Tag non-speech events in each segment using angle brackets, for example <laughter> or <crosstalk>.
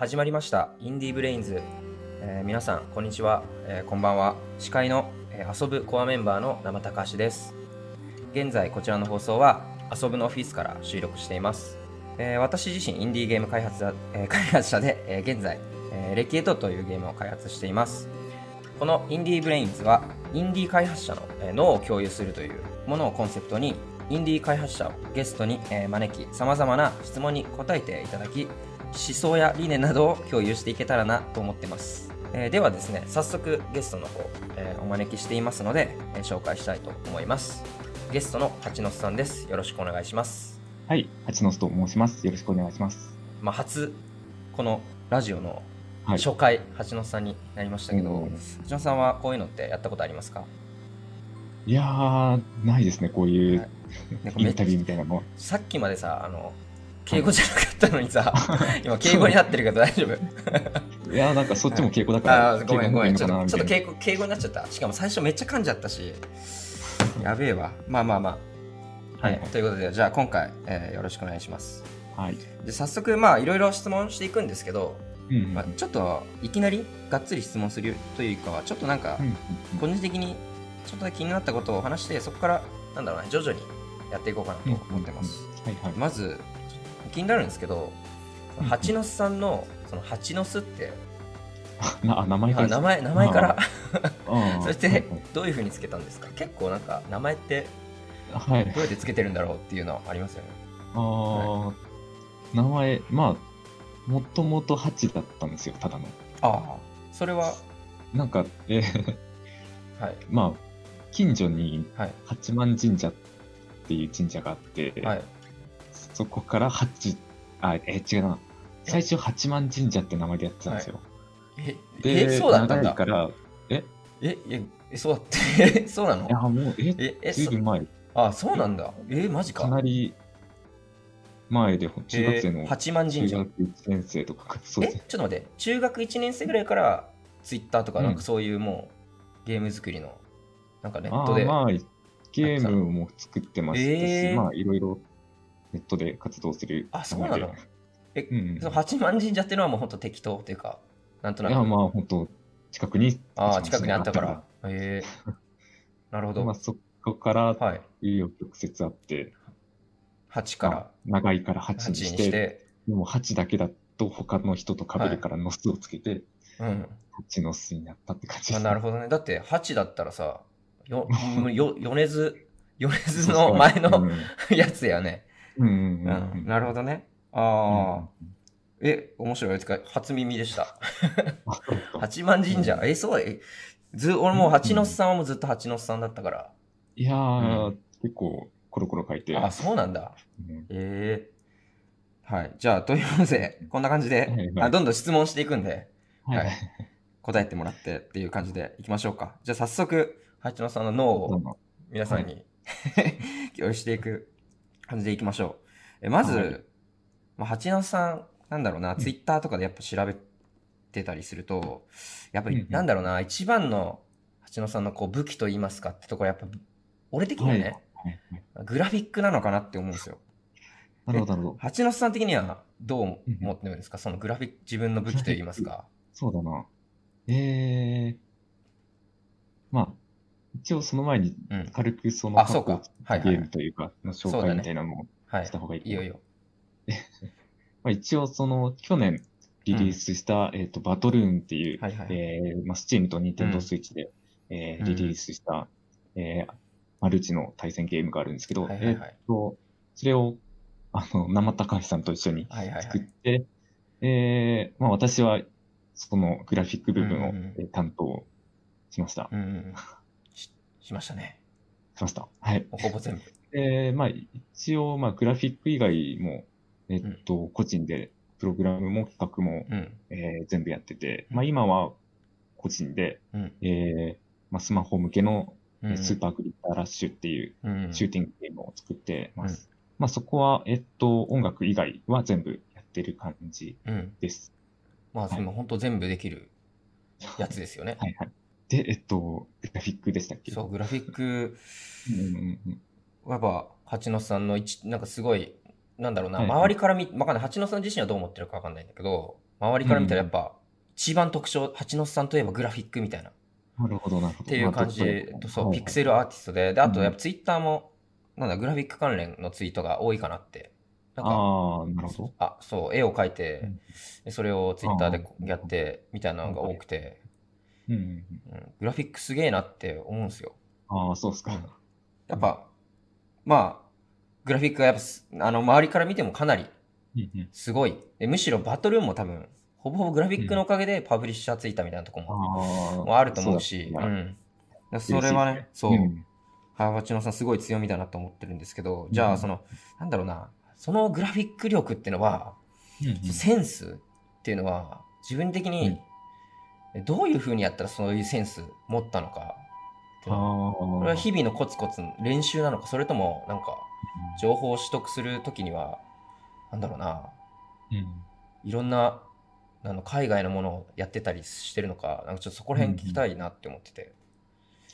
始まりました。インディーブレインズ、えー皆さんこんにちは、えーこんばんは。司会の、えー遊ぶコアメンバーの生高橋です。現在こちらの放送は遊ぶのオフィスから収録しています、えー私自身インディーゲーム開発者,、えー開発者で、えー現在、えーレキエトというゲームを開発しています。このインディーブレインズはインディー開発者のえ脳を共有するというものをコンセプトにインディー開発者をゲストにえ招きさまざまな質問に答えていただき思想や理念などを共有していけたらなと思ってます、えーではですね早速ゲストの方、えーお招きしていますので、えー紹介したいと思いますゲストの八野さんですよろしくお願いしますはい、八野と申します。よろしくお願いします。まあ初このラジオのはい。初回、八野さんになりましたけど、うん八野さんはこういうのってやったことありますか？いやー、ないですね、こういうはいインタビューみたいなのは。さっきまでさあの敬語じゃなかったのにさ、今敬語になってるけど大丈夫？いやー、なんかそっちも敬語だから、ごめんごめん。ちょっと敬敬語敬語になっちゃった。しかも最初めっちゃ噛んじゃったし。やべえわ。まあまあまあ。はい、はいということでじゃあ今回、えーよろしくお願いします。はい。で早速まあいろいろ質問していくんですけど、うん。まあ、ちょっといきなりがっつり質問するというかはちょっとなんか、うん。個人的にちょっと気になったことを話してそこからなんだろうな徐々にやっていこうかなと思ってます、はいはい。まず気になるんですけどうん蜂の巣さんのその蜂の巣って <laughs> なあ、名前から。あ名前名前から。<laughs> そしてどういうふうにつけたんですか？結構なんか名前ってはい。どうやってつけてるんだろうっていうのはありますよね。あー、名前、まあ、もともと八だったんですよ、ただの。ああ。それは？なんか、えーはい。まあ、近所にはい。八幡神社っていう神社があって、はいそこから八、あ、え、違うな。最初八幡神社って名前でやってたんですよ。えで、えそうだったんだ。から、え、えええそうだって。<laughs> そうなの？いや、もう、え、ええそずいぶん前、あそうなんだ。えマジか。かなり前で、中学生えのー八幡神社。中学1年生とか、そうです。ね。えちょっと待って。中学1年生ぐらいからツイッターとかうん。なんかそういうもうゲーム作りのなんかネッあトでーまあ、ゲームも作ってましたし、えー。まあ、いろいろネットで活動する。あそうなの？え、うん。その八幡神社っていうのはもうほんと適当っていうかなんとないくや、まあ、本当近くに、ああ近くにあったから。へえ <laughs> なるほど、まあ、そこから、はい。紆余曲折あって、8から。まあ長いから8 8ににし、して。てでも8だけだと他の人と被るからの巣をつけて、うん。8の巣になったって感じ。です、あなるほどね。だって8だったらさよ <laughs> よ米津米津の前の <laughs> やつやね、うんなるほどね。ああ、え面白い。ですか初耳でした。うん八幡神社、え、そう、え、ず、俺もう八の巣さんはもうずっと八の巣さんだったから。いやー、う結構コロコロ書いて。あ、そうなんだ。うん。ええはい。じゃあ、ということで、こんな感じで、あどんどん質問していくんで、はい。はい。答えてもらってっていう感じでいきましょうか。じゃあ、早速、八野さんの脳を皆さんに、<laughs> 共有していく感じでいきましょう。えまず、はいまあ、八野さん、なんだろうな、んツイッターとかでやっぱ調べてたりすると、やっぱりなんだろうな、一番の八野さんのこう武器と言いますかってところやっぱ、俺的にははいね、はいはいグラフィックなのかなって思うんですよ。なるほど、なるほど。八野さん的にはどう思ってるんですか？そのグラフィック、自分の武器と言いますか。そうだな。えー、まあ、一応その前にうん。軽くそのあそうか過去はいはいゲームというか、の紹そうだね介みたいなのをはいした。方がいい。いいよいいよ。<laughs> まあ、一応その去年リリースした、えっ、と、バトルーンっていう、はいはい。えーまあ、Steam と Nintendo うん Switch で、えーうんリリースした、えーマルチの対戦ゲームがあるんですけど、はいはいはいえっと、それを、あの、生高橋さんと一緒にはいはいは作っい。て、えーまあ私はそのグラフィック部分をうんうんうんえー担当しました。うんうん。ししましたね。しました。はい。ほぼ全部。えーまあ一応、まあグラフィック以外も、えっと、個人でプログラムも企画も、うん。えー全部やってて、まあ今は個人で、うん。えーまあスマホ向けのうん。スーパーグリッターラッシュっていううん。シューティングゲームを作ってます。まあそこは、えっと、音楽以外は全部やってる感じうん。です。まあ、はいでも本当全部できるやつですよね。はいはい。で、えっと、グラフィックでしたっけ？そう、グラフィック、うんうんうん。やっぱ、八野さんの一、なんかすごい、なんだろうな、周りから見、わかんない。八野さん自身はどう思ってるかわかんないんだけど、周りから見たらやっぱ、一番特徴、八野さんといえばグラフィックみたいな。なるほど、なるほど。っていう感じで、そう、ピクセルアーティストで、で、あとやっぱツイッターも、なんだ、グラフィック関連のツイートが多いかなって。なんか、ああ、なるほど。あ、そう、絵を描いてそれをツイッターでやって、みたいなのが多くて、うんうんグラフィックすげえなって思うんですよ。ああ、そうっすか。やっぱ、まあ、グラフィックがやっぱす、あの、周りから見てもかなり。すごい。でむしろバトルも多分、ほぼほぼグラフィックのおかげでパブリッシャーついたみたいなとこも。もあると思うし、そうん。だそれはね、そう、んハバチノさんすごい強みだなと思ってるんですけど、じゃあその、なんだろうな、そのグラフィック力っていうのは、センスっていうのは、自分的にどういう風にやったらそういうセンス持ったのか。これは日々のコツコツ練習なのか、それともなんか情報を取得するときには、なんだろうな、うん。いろんなあの海外のものをやってたりしてるのか、なんかちょっとそこら辺聞きたいなって思ってて、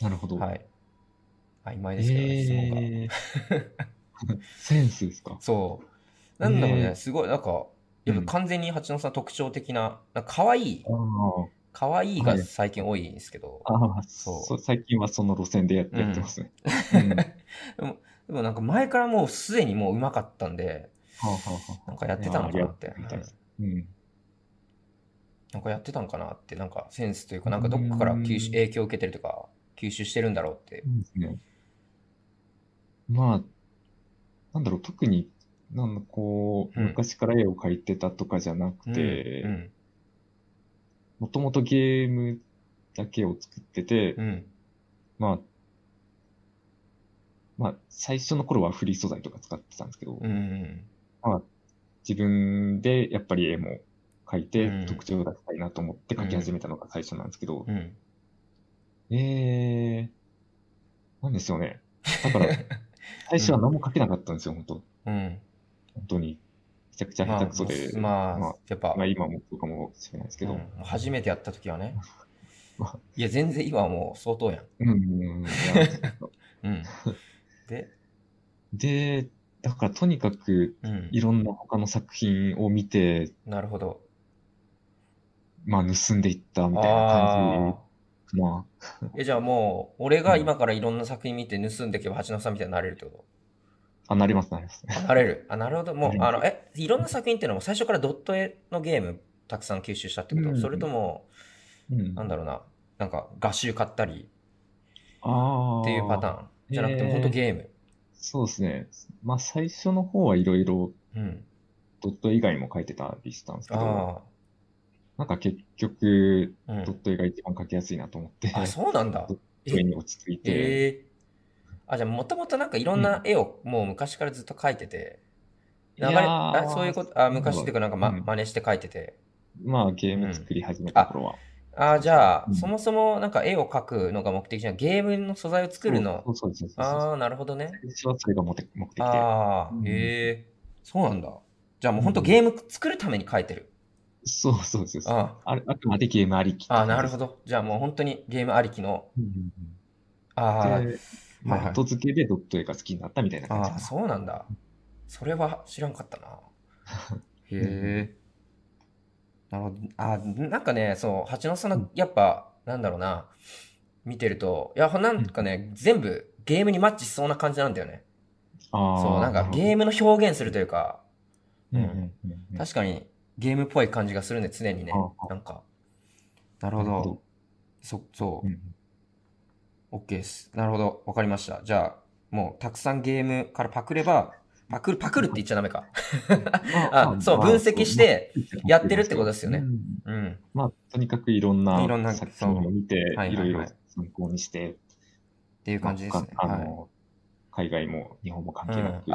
なるほど。はい。曖昧ですけどね、質問が。え <laughs> ーセンスですか？そう。なんだろうね、えー。すごい、なんか、やっぱ完全に八野さん特徴的な、なんか可愛い、あ可愛いが最近多いんですけど、あ。ああ、そう。最近はその路線でやってますね。うんうんはでも、でもなんか前からもうすでにもう上手かったんで、あはあはあなんかやってたのかなって。うんうんなんかやってたのかなって、なんかセンスというか、なんかどっかから吸収うん影響を受けてるとか、吸収してるんだろうって。そうですね。まあ、なんだろう、特に、なんだこう、うん昔から絵を描いてたとかじゃなくうんてう、ん。もともとゲームだけを作っててう、ん。まあ、まあ、最初の頃はフリー素材とか使ってたんですけど、うん。うん。まあ、自分でやっぱり絵も描いうんて特徴を出したいなと思って描き始めたのが最初なんですけど、うん。えー、なんですよね。だから、<laughs> 最初は何も描けなかったんですよ、本当うん。本当に。めちゃくちゃ下手くそで、まあ、まあやっぱ、まあ今もそうかもしれないですけど、うん初めてやった時はね <laughs> まあ。いや、全然今はもう相当やん。うん、うん。で、で、だからとにかくうんい。ろんな他の作品を見て、なるほど。まあ盗んでいったみたいなあ感じかな。あ。え、じゃあもう、俺が今からいろんな作品見て盗んでいけば八野さんみたいになれるってこと？あ、なります、なります。あなれる。あ、なるほど。もう、あの、え、いろんな作品っていうのも最初からドット絵のゲームたくさん吸収したってこと、うんそれとも、うん。なんだろうな、なんか画集買ったり？ああ。っていうパターン？じゃなくても、えー本当ゲーム？そうですね。まあ最初の方はいろいろうん。ドット以外も書いてたりしたんですけど、あなんか結局、ドッ。ト絵が一番書きやすいなと思って、あ、そうなんだ <laughs> ド。ット絵に落ち着いて、ええあ、じゃあもともとなんかいろんな絵をもう昔からずっと描いてて、流れ、あそういうこと、あ、昔っていうかなんかま、うん真似して描いてて。まあゲーム作り始めた頃は。あ、じゃあ、うんそもそもなんか絵を描くのが目的じゃん。ゲームの素材を作るの。そうそうそうそうそう。ああ、なるほどね。最初はそれが目的で。ああ、うんへえ、そうなんだ。じゃあもう本当うんゲーム作るために描いてる。そうそうそうそう。ああれあくまでゲームありき。あ、なるほど。じゃあもう本当にゲームありきの。うんうんうん。あで、まあ、はいはい後付けでドット絵が好きになったみたいなあ、ああ、感じかな。そうなんだ。それは知らんかったな。<laughs> へえ。なるほど。あ、なんかね、そう、八野さんの、やっぱ、なんだろうな、見てると、いや、なんかね、全部ゲームにマッチしそうな感じなんだよね。ああ。そう、なんかーゲームの表現するというか、ムうん確かにゲームっぽい感じがするね、常にねああ。なんか。なるほどなるほど。そ、そうう。ん OK です。なるほど。わかりました。じゃあ、もうたくさんゲームからパクれば、パクる、パクるって言っちゃダメか。あそう分析してやってるってことですよねうんうん。まあ、とにかくいろんいろんなな作品を見て、はいろいろ参考にして、っていう感じですね。ああの、海外も日本も関係なく、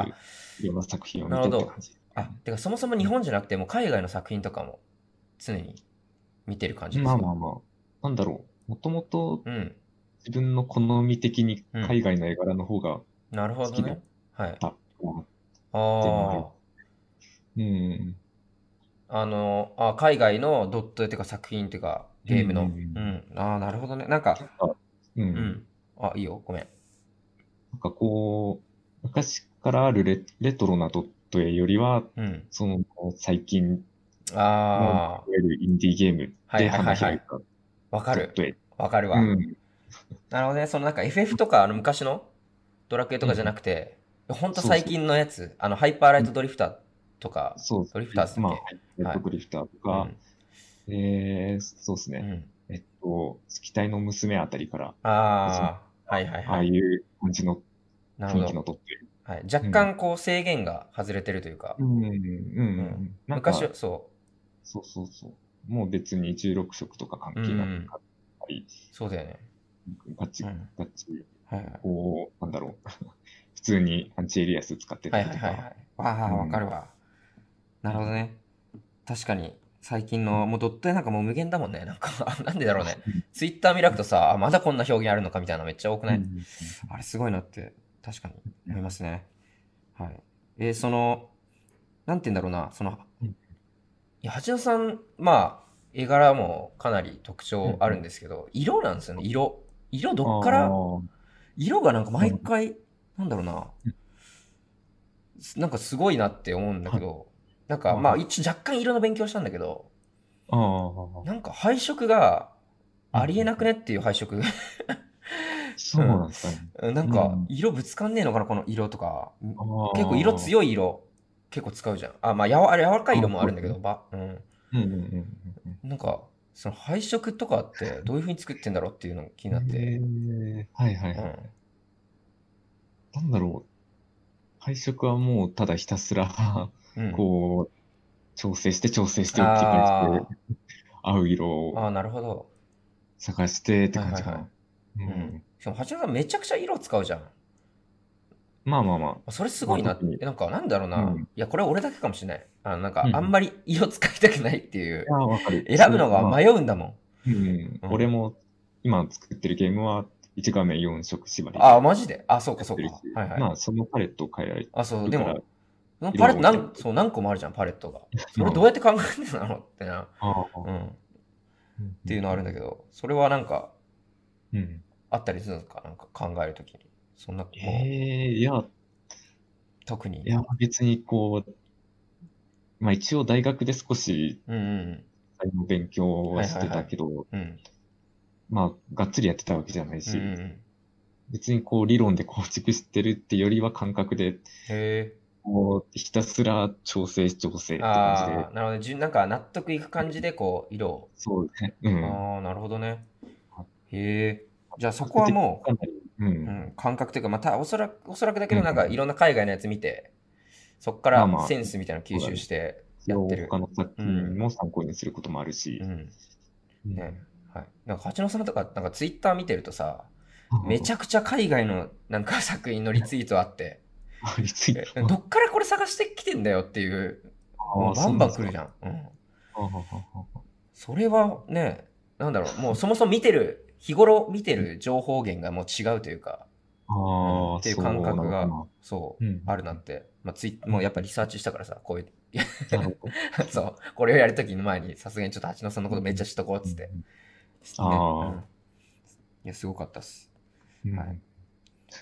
いろんな作品を見てって感じ。あ、てかそもそも日本じゃなくても海外の作品とかも常に見てる感じですか？まあまあまあ、なんだろう。もともとうん。自分の好み的に海外の絵柄の方がなるほど好きだね。はい。あったかなあうん。あ。あの、あ、海外のドット絵っていうか作品っていうかゲームの。ううんん。ああ、なるほどね。なんか、うん。うなんん。あ、いいよ。ごめん。かこう、昔からあるレレトロなドット絵よりは、うん。その最近あいわゆるインディーゲームではいはいはいはい花開いたあ、わかる。ドット絵。わかるわ。うん。なるほどね。そのなんか FF とか、あの昔のドラクエとかじゃなくて、ほんと最近のやつ、あのハイパーライトドリフターとか、そうドリフターズっけまあ、レッドドリフターとか、えー、そうですね。うんうんえっと、スキタイの娘あたりから、ああ、はいはいああはい。いう感じの雰囲気の。ドット絵。はい、若干こう制限が外れてるというか、うん、うん、うん。昔はそそうそうそう。もう別に16色とか関係なく、はい、う、そうだよね。ガチ、うんガチ。こう、なんだろう。<laughs> 普通にアンチエリアス使ってはいたりとか。はいはいはい。ああ、うんわかるわ。なるほどね。確かに、最近の、もうドット絵なんかもう無限だもんね。なんか、<laughs> なんでだろうね。ツイッター見なくとさ、あまだこんな表現あるのかみたいなのめっちゃ多くない、うんあれすごいなって、確かに思いますね。はい。えーその、なんて言うんだろうな、その、うんいや、八野さん、まあ、絵柄もかなり特徴あるんですけど、色なんですよね、色。色どっから色がなんか毎回、なんだろうな、なんかすごいなって思うんだけど、なんかまあ一応若干色の勉強したんだけど。なんか配色がありえなくねっていう配色。<laughs> そうなんですかね。なんかうん。色ぶつかんねえのかな、この色とか。結構色強い色、結構使うじゃん。あ、まあやわ柔らかい色もあるんだけど、ば、うん。うんうんうんうん。なんか、その配色とかって <laughs> どういう風に作ってんだろうっていうのが気になっへて。ーはいはいはい。うん。なんだろう。配色はもうただひたすら、うん、こう、調整して調整してっていう感じで、合う色をああ、なるほど。探してって感じかはいはな。いはいうんしかも、八村さんめちゃくちゃ色使うじゃん。まあまあまそれすごいなって。なんか、なんだろうな。うんいや、これは俺だけかもしれない。あの、なんかう、んあんまり色使いたくないっていう。あ。ああ、わかる。選ぶのがまあ迷うんだもん。うんうん俺も今作ってるゲームは1画面4色縛りでああ、マジで？あ、そうか、そうか。はいはい。まあそのパレットを変えられてあ、そう、でも、パレット何、そう、何個もあるじゃん、パレットが。<laughs> それどうやって考えてたのってな。ああうん。っっていうのあるんだけど、それはなんか、うん。あったりするんですかなんか考えるときに。そんな、ええいや、特に。いや、別にこう、まあ一応大学で少しうん勉強はしてたけど。まあがっつりやってたわけじゃないうんし、うんうん。別にこう理論で構築してるってよりは感覚で、へこうひたすら調整調整っえ。て感じであ、あ、なるほどねじゅ。なんか納得いく感じで、こう、色を。そうですね。うん。ああ、なるほどねは。へえ。じゃあそこはもう。う、うんん、感覚というか、またおそらく、おそらくだけど、うんなんかいろんな海外のやつ見て、そこからまあまあセンスみたいなの吸収してやってる。他の作品も参考にすることもあるしう。ん。うんね。はい。なんか、八野さんとか、なんかツイッター見てるとさ、めちゃゃくちゃ海外のなんか作品のリツイートあって、<laughs> リツイート？えどっからこれ探してきてんだよっていう、もうバンバン来るじゃん。うん。ん。それはね、なんだろう、もうそもそも見てる、日頃見てる情報源がもう違うというか、ああ、っていう感覚がそうあるなって。まあ、ツイもうやっぱリサーチしたからさ、こういう、<laughs> そう、これをやるときの前に、さすがにちょっと八野さんのことめっちゃ知っとこうっつって。ね。あー。うん。いや、すごかったっす。うん。はい。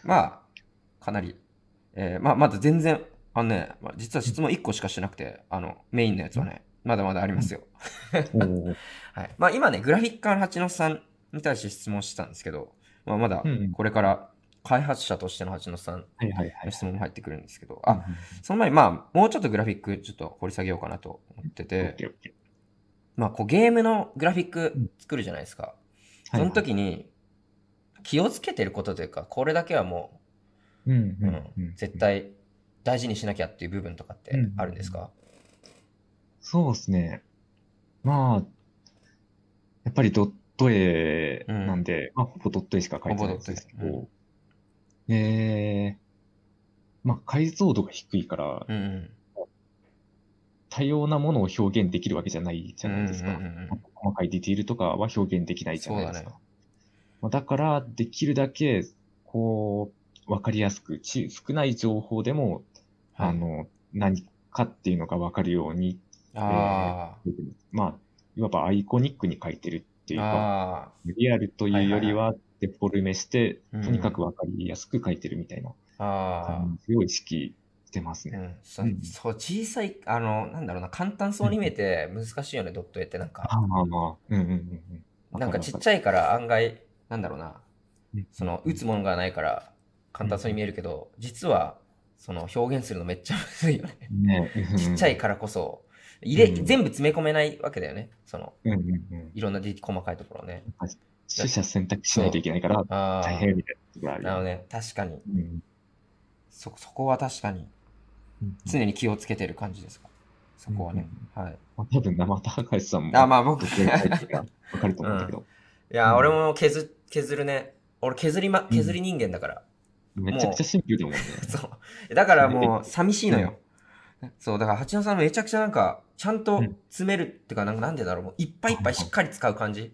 まあ、かなり、えーまあ、まだ全然、あのね、まあ、実は質問1個しかしてなくて、あの、メインのやつはね、まだまだありますよ。<laughs> はい。まあ、今ね、グラフィッカーの八野さんに対して質問してたんですけど、まあ、まだこれから開発者としての八野さん。の質問も入ってくるんですけど、あ、その前にまあ、もうちょっとグラフィックちょっと掘り下げようかなと思ってて、まあ、こうゲームのグラフィック作るじゃないですか。ーその時に気をつけてることというか、これだけはもううん絶対大事にしなきゃっていう部分とかってあるんですか、そうですね。まあ、やっぱりドット絵なんで、まあ、ほぼドット絵しか描いてないんですけど、えー、まあ、解像度が低いから、うんうん。多様なものを表現できるわけじゃないじゃないですか。うんうんうんうん。細かいディティールとかは表現できないじゃないですか。まあだから、できるだけ、こう、わかりやすく、ち少ない情報でも、はい。あの、何かっていうのがわかるように、あまあ、いわばアイコニックに書いてるっていーうか、あリアルというよりは、デフォルメして、うん。とにかくわかりやすく書いてるみたいな感じを意識てますね。うん、そそう小さい、あの、なんだろうな、簡単そうに見えて難しいよね、ドット絵ってなんか。あまあまあ。うんうんうんうん。なんかちっちゃいから案外、なんだろうな、その、打つものがないから簡単そうに見えるけど、実は、その表現するのめっちゃむずいよね。ね。ちっちゃいからこそ、入れ、全部詰め込めないわけだよね。その、うんうんうん、いろんな細かいところをね。取捨選択しないといけないから、大変みたいなところある。なるほどね。確かに。うん、そ、そこは確かに、常に気をつけてる感じですか？そこはね。はい。多分生高橋さんも。あ、まあ僕。わかると思うんだけど。<laughs> いや、俺も削、削るね。俺削りま、削り人間だから。めちゃくちゃシンプルだもんね。そう。だからもう、<laughs> 寂しいのよ。そう、だから八野さんめちゃくちゃなんか、ちゃんと詰めるっていうか、なんかなんでだろう、もういっぱいいっぱいしっかり使う感じ。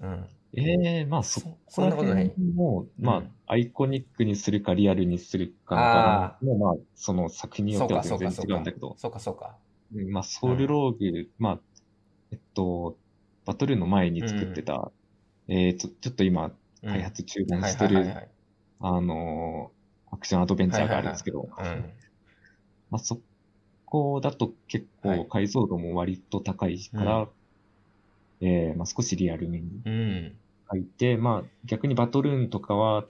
うん。ええー、まあそ、そんなことない。もう、まあ、アイコニックにするかリアルにするかかもまあ、その作品によっては全然違うんだけど。そうか、そうか。まあ、ソウルローグ、うん、まあ、えっと、バトルの前に作ってた、うん、えっ、と、ちょっと今、開発中断してる、あのアクションアドベンチャーがあるんですけど、まあ、そこだと結構解像度も割と高いから、はい、えー、まあ、少しリアルに書いて、うん、まあ、逆にバトルーンとかは、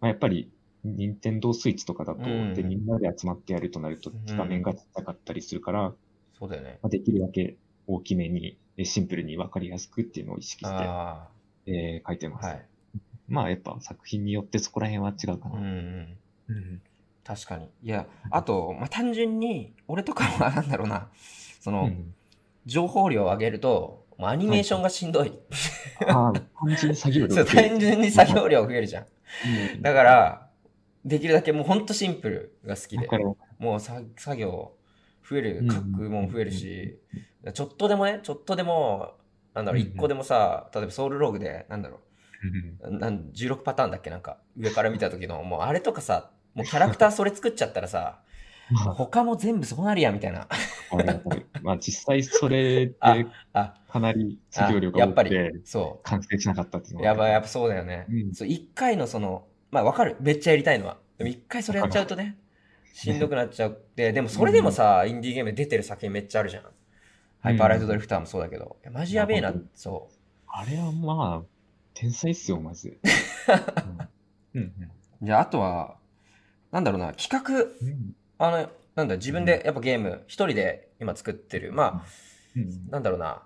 まあ、やっぱり、任天堂スイッチとかだと、うん、で、みんなで集まってやるとなると、画面がちっちゃかったりするから、そうだよね。まあ、できるだけ大きめに、シンプルにわかりやすくっていうのを意識して、えー、書いてます。はいまあやっぱ作品によってそこら辺は違うかな。うん、うん。確かに。いや、あと、まあ、単純に、俺とかはなんだろうな、その、うん、情報量を上げると、アニメーションがしんどい。単純に作業量そう、単純に作業量増えるじゃん。うん、だから、できるだけもうほんとシンプルが好きで、もう作業増える、書くもん増えるし、ちょっとでもね、ちょっとでも、なんだろう、一個でもさ、例えばソウルローグで、なんだろう、なん16パターンだっけなんか上から見た時のもうあれとかさもうキャラクターそれ作っちゃったらさ他も全部そうなるやみたいな。<laughs> まあ実際それでかなり作業量が多くてそう。完成しなかったっていうのは。やばいやっぱそうだよね、うん、そう1回のそのまあわかる。めっちゃやりたいのは。でも1回それやっちゃうとねしんどくなっちゃうででもそれでもさ、うん、インディーゲーム出てる作品めっちゃあるじゃん、ハイパーライトドリフターもそうだけど、マジやべえな、そう。あれはまあ、天才っすよ、まず。<laughs> うんうん。じゃあ、あとは、なんだろうな、企画、うん、あの、なんだ、自分でやっぱゲーム、一人で今作ってる。まあ、うん、なんだろうな、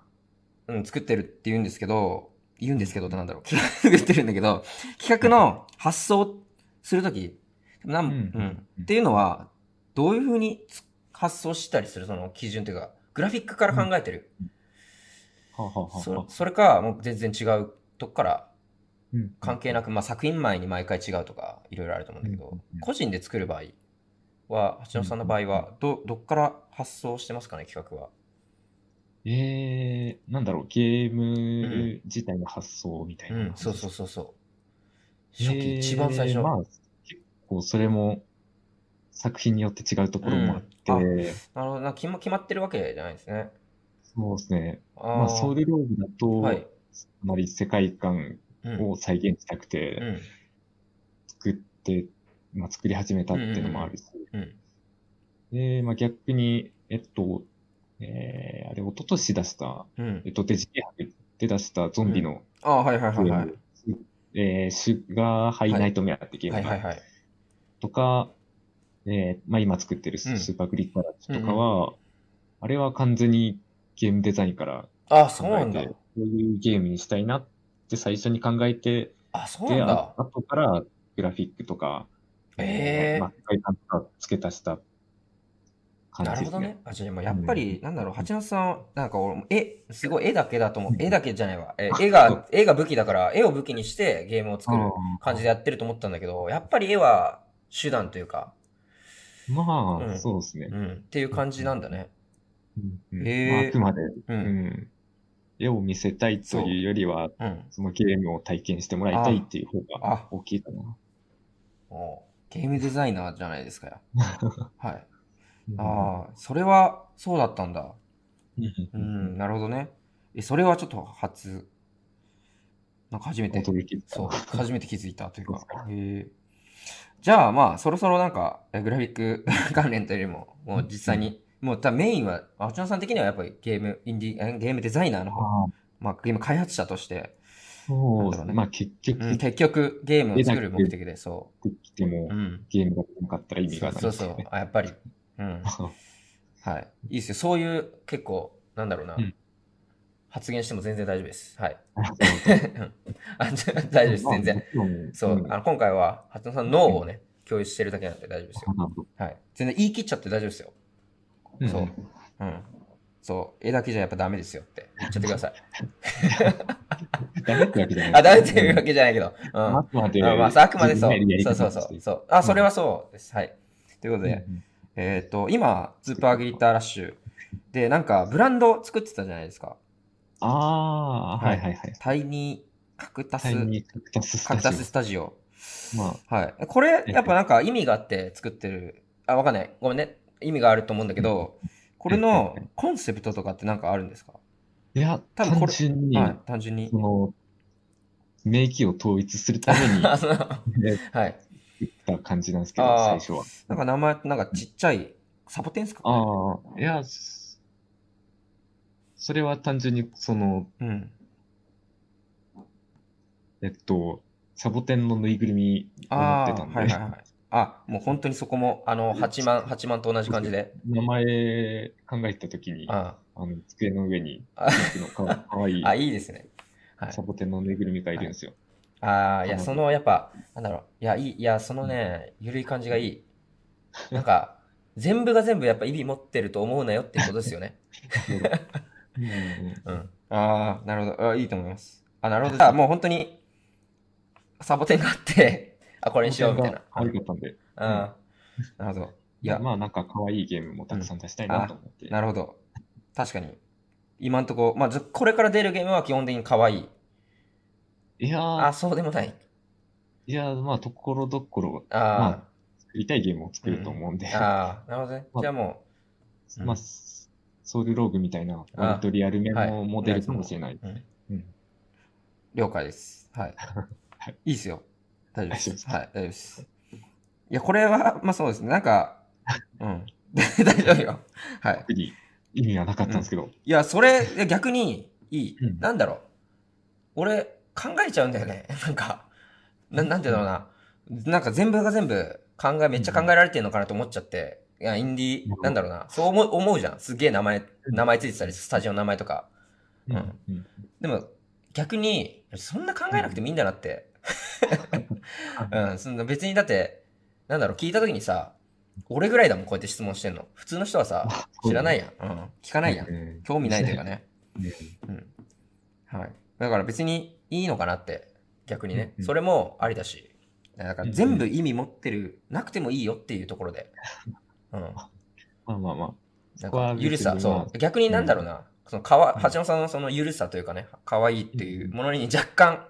うん、作ってるって言うんですけど、言うんですけどってなんだろう、企 <laughs> 画作ってるんだけど、企画の発想するとき、なん、うん、っていうのは、どういうふうに発想したりする？その基準というか、グラフィックから考えてる。そそれか、もう全然違うとこから関係なく、まあ、作品前に毎回違うとかいろいろあると思うんだけど、個人で作る場合は橋野さんの場合はどどっから発想してますかね企画は？えー、なんだろうゲーム自体の発想みたいな、うんうん、そうそうそうそう。初期、一番最初、まあ、結構それも作品によって違うところもあって、うん、なるほど。な決ま決まってるわけじゃないですね。そうですね。まあソウルローグだと、はい。あまり世界観を再現したくて、作って、まあ、作り始めたっていうのもあるし、で、まあ、逆に、えっと、えー、あれ、一昨年出した、うん、えっと、デジケーで出したゾンビの、うん、あはいはいはいはい。えー、シュガーハイナイトメアってゲームが、はいはいはい、とか、えー、まあ今作ってるスーパーグリッターラッチとかは、うん、あれは完全にゲームデザインからあ、そうなんだ。こういうゲームにしたいなって最初に考えて、あ、そうなんだ。あ後からグラフィックとか、ええー。まあ、付け足した感じですね。なるほどね。あ、じゃあ、やっぱり、うん、なんだろう、八幡さん、なんか俺、絵、すごい絵だけだと思う。絵だけじゃないわ。え絵が、絵が武器だから、絵を武器にしてゲームを作る感じでやってると思ったんだけど、やっぱり絵は手段というか。まあ、うん、そうですね、うん。っていう感じなんだね。うん、ええー。まあ、あくまで、うん。絵を見せたいというよりは、そ,、ん、そのゲームを体験してもらいたいっていう方が大きいかな。おゲームデザイナーじゃないですかよ。<laughs> はい。ああ、それはそうだったんだ。うん、なるほどね。え、それはちょっと初、なんか初めて、そう、初めて気づいたというか。へえ。じゃあまあ、そろそろなんか、グラフィック <laughs> 関連というよりも、もう実際に、もう多分メインは、あちらさん的にはやっぱりゲーム、インディ、ゲームデザイナーの方、まあ、ゲーム開発者として、そうですね。まあ結局、うん、結局ゲームを作る目的で、そう。できても、ゲームがなかったら意味がない、そうそうそう。あ、やっぱり。うん。<laughs> はい。いいですよ。そういう結構、なんだろうな。発言しても全然大丈夫です。はい。<laughs> 大丈夫です、全然。そう、あの今回は、初野さんの脳をね、共有してるだけなんで大丈夫ですよ。はい。全然言い切っちゃって大丈夫ですよ。そう。うん。そう、絵だけじゃやっぱダメですよって言っちゃってください。ダメってわけじゃない。あ、ダメってわけじゃないけど。うん。あくまで。まあ、あくまでそう。そうそうそう。そう。あ、それはそうです。はい。ということで、えっと、今、スーパーギターラッシュで、なんか、ブランド作ってたじゃないですか。ああ、はいはいはい。タイニーカクタイニーカクタス。カクタススタジオ。まあ。はい。これ、やっぱなんか意味があって作ってる。あ、わかんない。ごめんね。意味があると思うんだけど、これのコンセプトとかってなんかあるんですか？いや、多分単純に、はい、単純に。その、名義を統一するために、<laughs> はい。言った感じなんですけど、最初は。なんか名前、なんかちっちゃい、サボテンですか、ね、ああ、いや、それは単純に、その、うん、えっと、サボテンのぬいぐるみを持ってたんで、はいはいはい、あ、もう本当にそこも、あの、8万、8万と同じ感じで。名前考えたときに、ああの、机の上に、のかかわいい。あ、いいですね。はい。サボテンのぬいぐるみがいるんですよ。はい、ああ、いや、その、やっぱ、なんだろう。いや、いい、いや、そのね、ゆるい感じがいい。なんか、全部が全部やっぱ意味持ってると思うなよっていうことですよね。うん。ああ、なるほどあ。いいと思います。あ、なるほど。じゃあ、もう本当に、サボテンがあって、あ、これにしようみたいな。悪かったんで。うん。なるほど。いや、まあなんか可愛いゲームもたくさん出したいなと思って。なるほど。確かに。今んとこ、まあ、これから出るゲームは基本的に可愛い。いやー。あ、そうでもない。いやー、まあ、ところどころ、あまあ、作りたいゲームを作ると思うんで。ああ、なるほどね。じゃあもう。まあ、ソウルローグみたいな、割とリアルめのモデルかもしれない。了解です。はい。<laughs> いいっすよ。大丈夫です。はい、大丈夫です。いや、これは、まあそうですね。なんか、うん。<laughs> 大丈夫よ。はい。意味はなかったんですけど。うん、いや、それ、逆にいい。うん、なんだろう。俺、考えちゃうんだよね。<laughs> なんか、ななんていうのかな。なんか全部が全部考え、めっちゃ考えられてるのかなと思っちゃって。いや、インディー、なんだろうな。そう思う思うじゃん。すげえ名前、名前ついてたり、スタジオの名前とか。うん。うん、でも、逆に、そんな考えなくてもいいんだなってうん、その別にだって、なんだろう、聞いた時にさ、俺ぐらいだもん、こうやって質問してんの。普通の人はさ、知らないやん。うん。聞かないやん。興味ないというか <laughs> ね。うん。はい。だから別にいいのかなって、逆にね。それもありだし。だから全部意味持ってる、なくてもいいよっていうところで。うん。まあまあまあ。なんか、ゆるさ、そう。逆になんだろうな。そのかわ、橋野さんのそのゆるさというかね、可愛いっていうものに若干、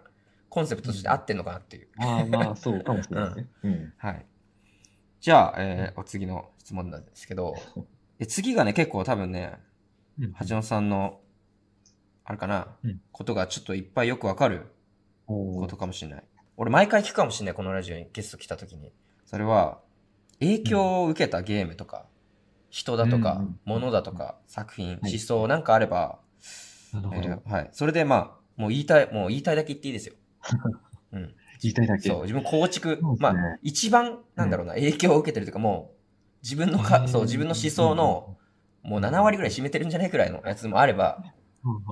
コンセプトとして合ってんのかなっていう。ああ、まあ、そうかもしれないですね。うん。はい。じゃあ、えー、お次の質問なんですけど、え次がね、結構多分ね、橋本さんの、あれかな、うん、ことがちょっといっぱいよくわかることかもしれない。俺、毎回聞くかもしれない、このラジオにゲスト来た時に。それは、影響を受けたゲームとか、人だとか、物だとか、作品、思想なんかあれば、なるほど、はい。それでまあ、もう言いたい、もう言いたいだけ言っていいですよ。うん。言いたいだけ。そう、自分構築、ね、まあ、一番、なんだろうな、影響を受けてるというか、もう、自分のか、そう、自分の思想の、もう7割ぐらい占めてるんじゃないくらいのやつもあれば、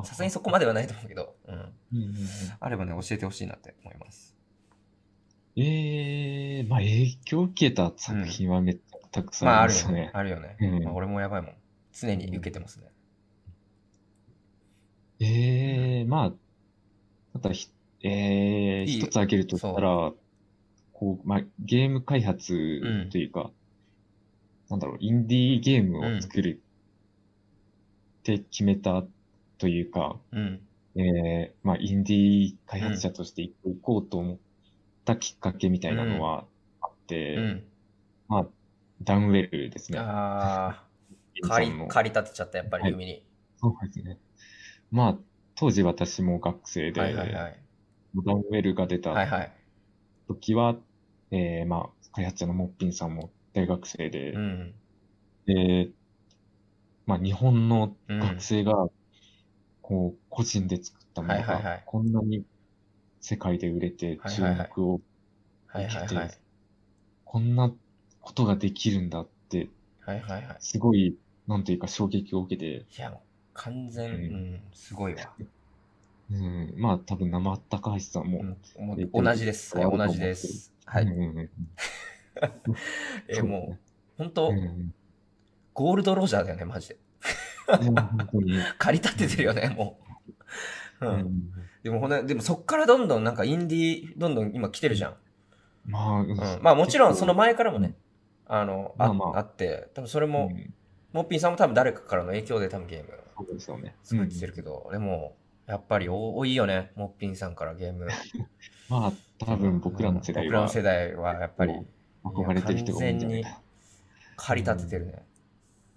さすがにそこまではないと思うけど、うん。あればね、教えてほしいなって思います。ええー、まあ影響を受けた作品はめっちゃたくさんありますね。まああるよね。あるよね。うんまあ、俺もやばいもん。常に受けてますね。ええー、まあ、ただひえー、一つ挙げるとしたら、こう、まあ、ゲーム開発というか、うん、なんだろう、インディーゲームを作るって決めたというか、うん、えー、まあ、インディー開発者としていこうと思ったきっかけみたいなのはあって、うん、まあ、ダウンウェルですね。ああ、借り、借り立てちゃった、やっぱり海に、はい。そうですね。まあ、当時私も学生で、はいはいはい、ダウンウェルが出た時は、はいはい、えー、まあ、開発者のモッピンさんも大学生で、うん。で、まあ、日本の学生が、こう、個人で作ったものがこんなに世界で売れて注目をはいはいはい。こんなことができるんだって、はいはいはい。すごい、なんというか衝撃を受けて、いや、もう完全、ううんん、すごいわ。うん、まあ多分生高橋さんも、うん、同じです。はい、同じです。はい。うん <laughs> え、もう、本当、うんうんゴールドロジャーだよね、マジで。<laughs> 借り立ててるよね、もう。う。うんんでもほんで、でもそっからどんどんなんかインディー、どんどん今来てるじゃん。まあ、うんうん。まあもちろんその前からもね、あの、あ,、まあまああって、多分それも、うんモッピーさんも多分誰かからの影響で多分ゲームそうですよね。作ってるけど、でも、やっぱり多いよね、モッピンさんからゲーム。<laughs> まあ、多分僕らの世代は僕らの世代はやっぱり憧れてる人が多いんじゃないかな。駆り立ててるね。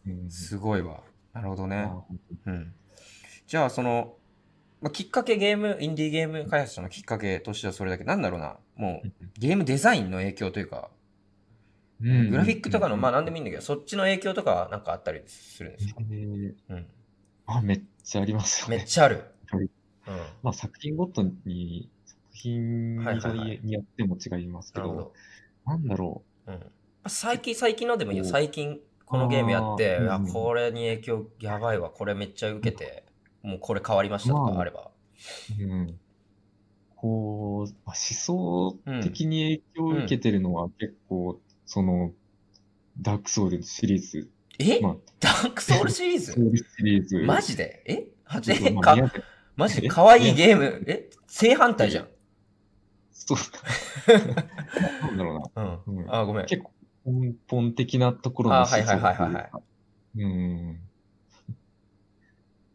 うんすごいわ。なるほどまあね。本うん。じゃあ、その、まあ、きっかけゲーム、インディーゲーム開発者のきっかけとしてはそれだけ、なんだろうな、もうゲームデザインの影響というか、グラフィックとかの、まあなんでもいいいんだけど、そっちの影響とかはなんかあったりするんですか、うん、あ、めっちゃありますよね。めっちゃある。はいうん。まあ作品ごとに、作品はいはいはいによっても違いますけどなるほど、。なんだろうん。最近、最近のでもいいよ。お最近、このゲームやって、いこれに影響やばいわ。これめっちゃ受けて、もうこれ変わりましたとまあかあれば。う、うん。こう、まあ思想的に影響を受けてるのは結構、その、ダークソウルシリーズ、え、まあ、ダークソウルシリーズ？ソウルシリーズ。マジで？え？はじ？そうまあかマジ？でえ？可愛いゲーム。え？正反対じゃん。そう。なんだろうな。うん。うんあ、ごめん。結構根本的なところのあはいはいはいはいはいうん。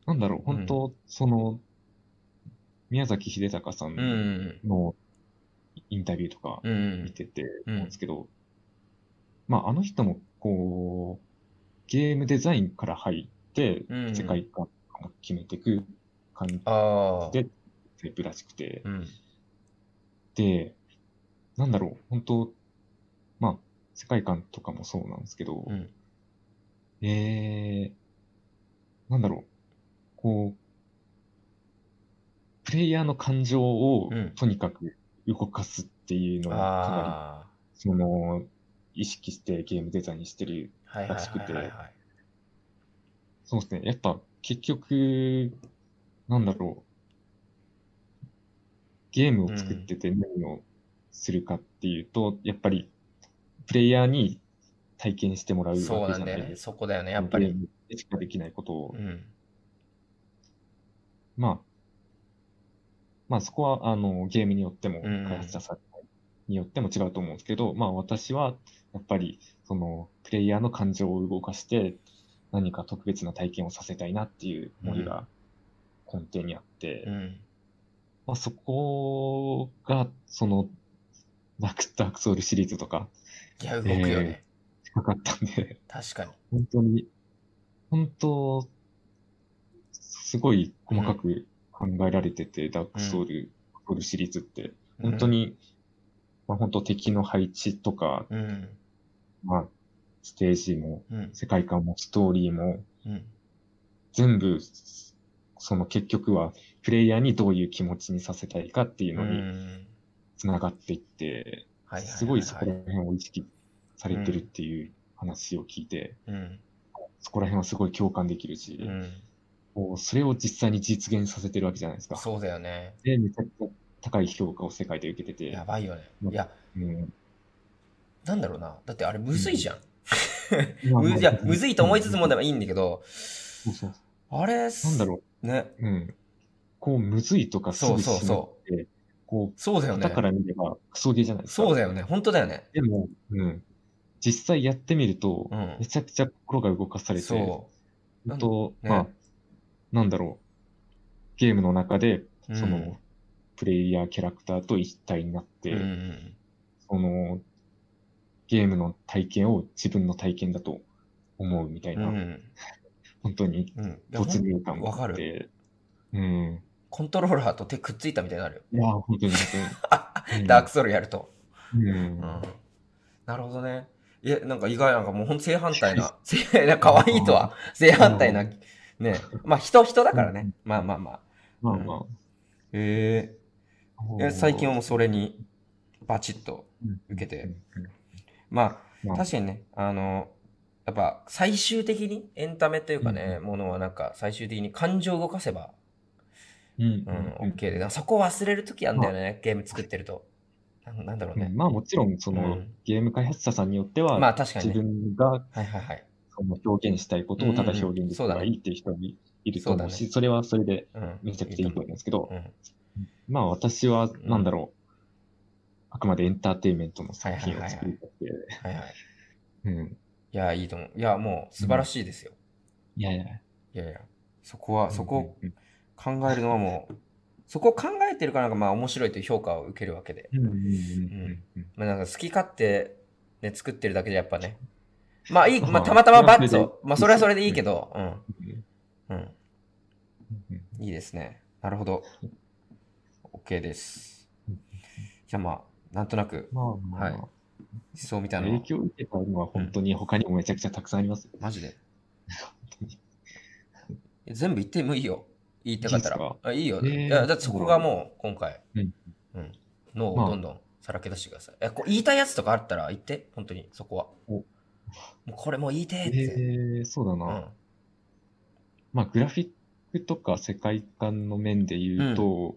なんだろう、本当、その、宮崎秀隆さんのインタビューとか見ててうん思うんですけど、まあ、あの人も、こう、ゲームデザインから入って世界観を決めていく感じ。でタイプらしくて、うん。で、なんだろう、本当まあ、世界観とかもそうなんですけど、うん。えー、なんだろう、こう、プレイヤーの感情をうんとにかく動かすっていうのをかなあり、その、意識してゲームデザインしてる。らしくて。そうですね。やっぱ結局、なんだろう、ゲームを作ってて何をするかっていうと、やっぱりプレイヤーに体験してもらうそうわけなんだよね。じゃないですか。そこだよね。やっぱり。でしかできないことをう。ん。まあ、まあそこは、あの、ゲームによっても、うん開発者さんによっても違うと思うんですけど、まあ私は、やっぱり、その、プレイヤーの感情を動かして、何か特別な体験をさせたいなっていう思いが根底にあって、うん。まあそこが、その、ダーク、ダークソウルシリーズとか、いや、動くよね。近かったんで、確かに。本当に、本当、すごい細かく考えられてて、ダークソウル、ソウルシリーズって、本当に、まあ本当敵の配置とか、うん。まあ、ステージも、うん。世界観も、ストーリーも、うん。全部、その結局は、プレイヤーにどういう気持ちにさせたいかっていうのにうん。繋がっていって、すごいそこら辺を意識されてるっていう話を聞いて、うん。そこら辺はすごい共感できるし、うん。こうそれを実際に実現させてるわけじゃないですか。そうだよね。で、めちゃくちゃ高い評価を世界で受けててや、ばいよね。うんいや、うんなんだろうな。だってあれむずいじゃん。<laughs> いや、むずいと思いつつもでもいいんだけど、そうそうあれ、なんだろう。ね。う。うん。こう、むずいとかすぐそうそうそう。って、こう、そうだよね肩。から見ればクソゲーじゃないですか。そうだよね。本当だよね。でも、うん。実際やってみると、うんめ。ちゃくちゃ心が動かされて、そ本当、ねまあ、なんだろう。ゲームの中で、う。その、うんプレイヤーキャラクターと一体になって、うんうんその、ゲームの体験を自分の体験だと思うみたいな、うん。本当に没入感わかる。があって、うん。コントローラーと手くっついたみたいになるよ。いや、本当に本当に。<laughs> うんダークソウルやると。うんうん。なるほどね。いや、なんか意外なんかもうほんと正反対な、<laughs> 正可愛いとは正反対な、ね。まあ人、人だからね。まあまあまあ。まあまあ。えええ最近はもうそれにバチッと受けて。まあ確かにね、あの、やっぱ最終的にエンタメというかね、ものはなんか最終的に感情を動かせば、うんうん、OK で、そこを忘れるときあるんだよね、ゲーム作ってると。なんだろうね。うんまあもちろん、その、うんゲーム開発者さんによっては、まあ確かに自ね。分がはいはいはい。その表現したいことをただ表現できればいいっていう人もいいると思うし、そそれはそれでうん。めちゃくちゃいいと思うんですけど、うん。まあ私は、なんだろう、あくまでエンターテインメントの作品を作りたくて。うん。いや、いいと思う。いや、もう素晴らしいですよ。いやいや、いやいや、そこは、そこをうん考えるのはもう、そこを考えてるからなんかまあ面白いという評価を受けるわけで。うんうんうんうんうんまあなんか好き勝手ね、作ってるだけじゃやっぱね。まあいい、まあまあたまたまバッそれでと、まあそれはそれでいいけど、うん。うんうん。うんいいですね。なるほど。OK ですうん。じゃあまあ、なんとなくまあまあ、はい思想みたいな影響を受けたのは本当に他にもめちゃくちゃたくさんありますよ。マジで全部言ってもいいよ。言いたかった。らあいいよ。えーいや、だってそこがもう今回、うんうん。脳まあをどんどんさらけ出してください。え、こう言いたいやつとかあったら言って、本当に、そこは。おもうこれもう言いてーっえて。ー、そうだな。うん。まあ、グラフィックとか世界観の面で言うと、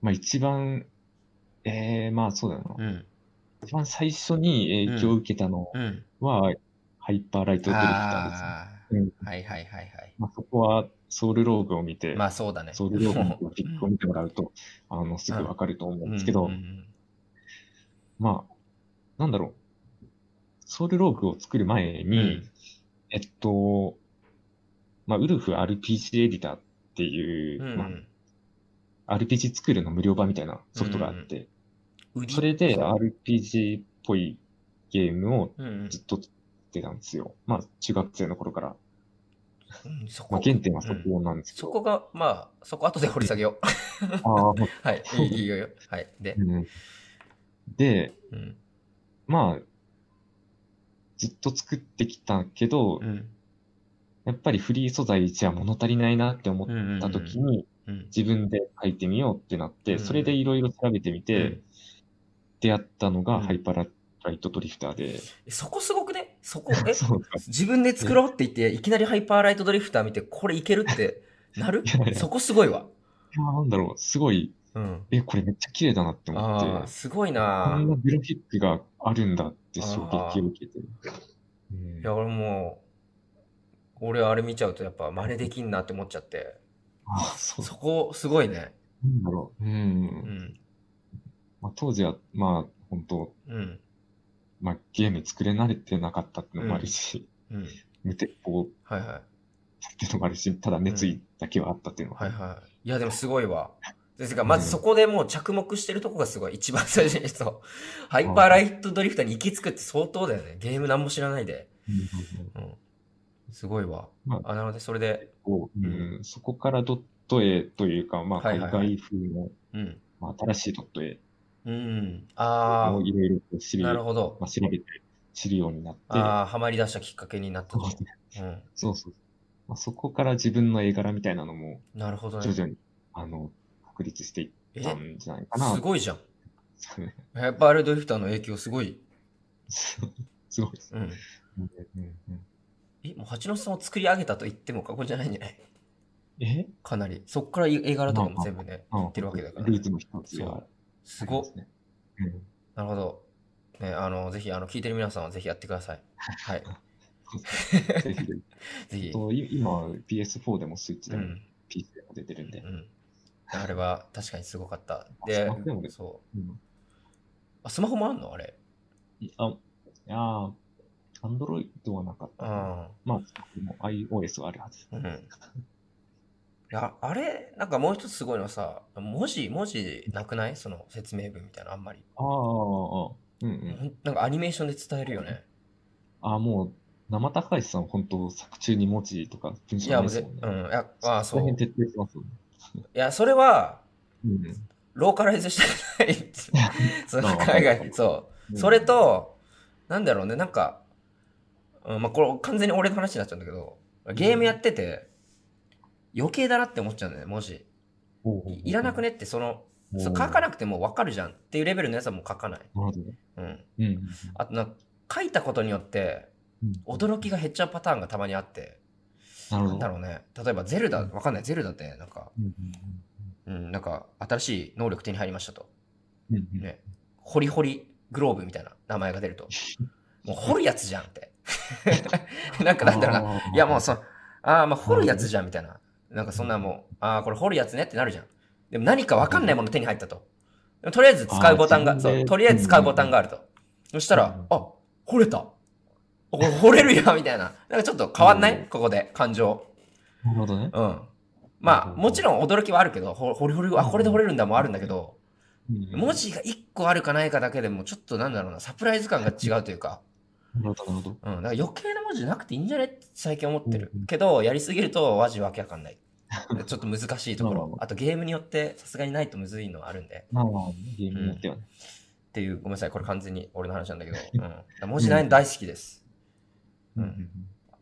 まあ、一番、えー、まあ、そうだな。うん。一番最初に影響を受けたのうん。は、ハイパーライトドリフターですね。あうんあ、はいはいはいはい。まあ、そこはソウルローグを見て、まあそうだね。ソウルローグのグラフィックを見てもらうと、あの、すぐわかると思うんですけど、うんうんまあ、なんだろう。ソウルローグを作る前に、うんえっと、まあ、ウルフ RPG エディターっていう、うんうんまあ、RPG 作るの無料版みたいなソフトがあって、それで RPG っぽいゲームをうんうんずっと作ってたんですよ。まあ、中学生の頃から。うんそこまあ、原点はそこなんですけど。そこが、まあ、そこ後で掘り下げよう。<laughs> ああ、<laughs> はい、いいいいよ。はい。で、うんで、うん。まあ、ずっと作ってきたけど、うん。やっぱりフリー素材じゃ物足りないなって思った時に、うん。自分で書いてみようってなって、うんそれでいろいろ調べてみて、うん出会ったのがうんハイパーライトドリフターで。えそこすごくね？そこ、<laughs> え、そ。自分で作ろうって言って、いきなりハイパーライトドリフター見て、これいけるってなる？そこすごいわ。いやなんだろう、すごい、うん。え、これめっちゃ綺麗だなって思って、すごいこなんなグラフィックがあるんだって衝撃を受けて。うんいや、俺もう、俺あれ見ちゃうとやっぱ真似できんなって思っちゃって、ああ、そうそこすごいね。なんだろう。うん。うん。まあ、当時は、まあ、本当うん。まあ、ゲーム作れ慣れてなかったっていうのもあるし、うん。無鉄砲はいはい。っていうのもあるし、ただ熱意だけはあったっていうのは。はいはい。いや、でもすごいわ。ですが、まずそこでもう着目してるとこがすごい。一番最初にそう。ハイパーライトドリフターに行き着くって相当だよね。ゲームなんも知らないで。うんうん。すごいわ。まあ、なので、それで、こううんそこからドット絵というか、まあ、海外風の、新しいドット絵うん。あをいろいろと知あ、る、なるほどま。あ、調べて知るようになって、ああ、ハマり出したきっかけになったと。うん。そうそう。まあ、そこから自分の絵柄みたいなのもなるほどね。徐々に、あの、確立していっえ、たんじゃないかな。すごいじゃん。すごい。ハイパーライトドリフターの影響すごい。<laughs> すごいです。うん。え、もう八野さんを作り上げたと言っても過言じゃないんじゃないえ？かなり。そっから絵柄とかも全部ね、あ言ってるわけだから。ルーツの一つがそう。すごっなるほど。ね、あの、ぜひ、あの、聞いてる皆さんはぜひやってください。はい。ぜひぜぜひ。今、PS4 でもスイッチでもうん。PC でも出てるんでう。ん。あれは確かにすごかった。あでスマホでそう。うんあ、スマホもあんの？あれ。いあ、いやー、アンドロイドはなかったな。あまあ、iOS はあるはず。あ。うん。いや、あれ、なんかもう一つすごいのはさ、文字、文字なくない？その説明文みたいなのあんまり。ああ、うんうん。なんかアニメーションで伝えるよね。ああ、もう、生高橋さん、本当作中に文字とか文章いや、もうぜないですもんね。うん。いや、ああ、そう。徹底してますよね。や、それは、うん。ローカライズしたくない <laughs> そのあ海外、そう。それと、なんだろうね、なんか、うん、まあ、これ完全に俺の話になっちゃうんだけど、ゲームやってて、余計だなって思っちゃうんだよね、文字。いいらなくねって、その、そう書かなくても分かるじゃんっていうレベルのやつはもう書かない。うん。うん。あとな、書いたことによって、驚きが減っちゃうパターンがたまにあって、なんだろうね。例えば、ゼルダ、わかんない。ゼルダって、なんか、うんうん、なんか、新しい能力手に入りましたと。ね。ホリホリグローブみたいな名前が出ると。<laughs> もう掘るやつじゃんって。<laughs> なんかなんだろうな。いやもうそ、ああ、まあ掘るやつじゃんみたいな。なんかそんなもう、ああ、これ掘るやつねってなるじゃん。でも何かわかんないもの手に入ったと。とりあえず使うボタンが、そう、とりあえず使うボタンがあると。そしたらうん、あ、掘れた。お掘れるやみたいな。なんかちょっと変わんない、うんここで、感情。なるほどね。うん。まあ、もちろん驚きはあるけど、ほ掘り掘り、あ、これで掘れるんだもあるんだけど、文字が1個あるかないかだけでも、ちょっとなんだろうな、サプライズ感が違うというか、なるほど。うん、だから余計な文字なくていいんじゃね？って最近思ってる。けど、やりすぎるとマジわけわかんない。<laughs> ちょっと難しいとこ。ろあとゲームによってさすがにないとむずいのはあるんで。まあまあ、ゲームによってはね。っていう、ごめんなさい、これ完全に俺の話なんだけど。<laughs> うん、文字ないの大好きです。うん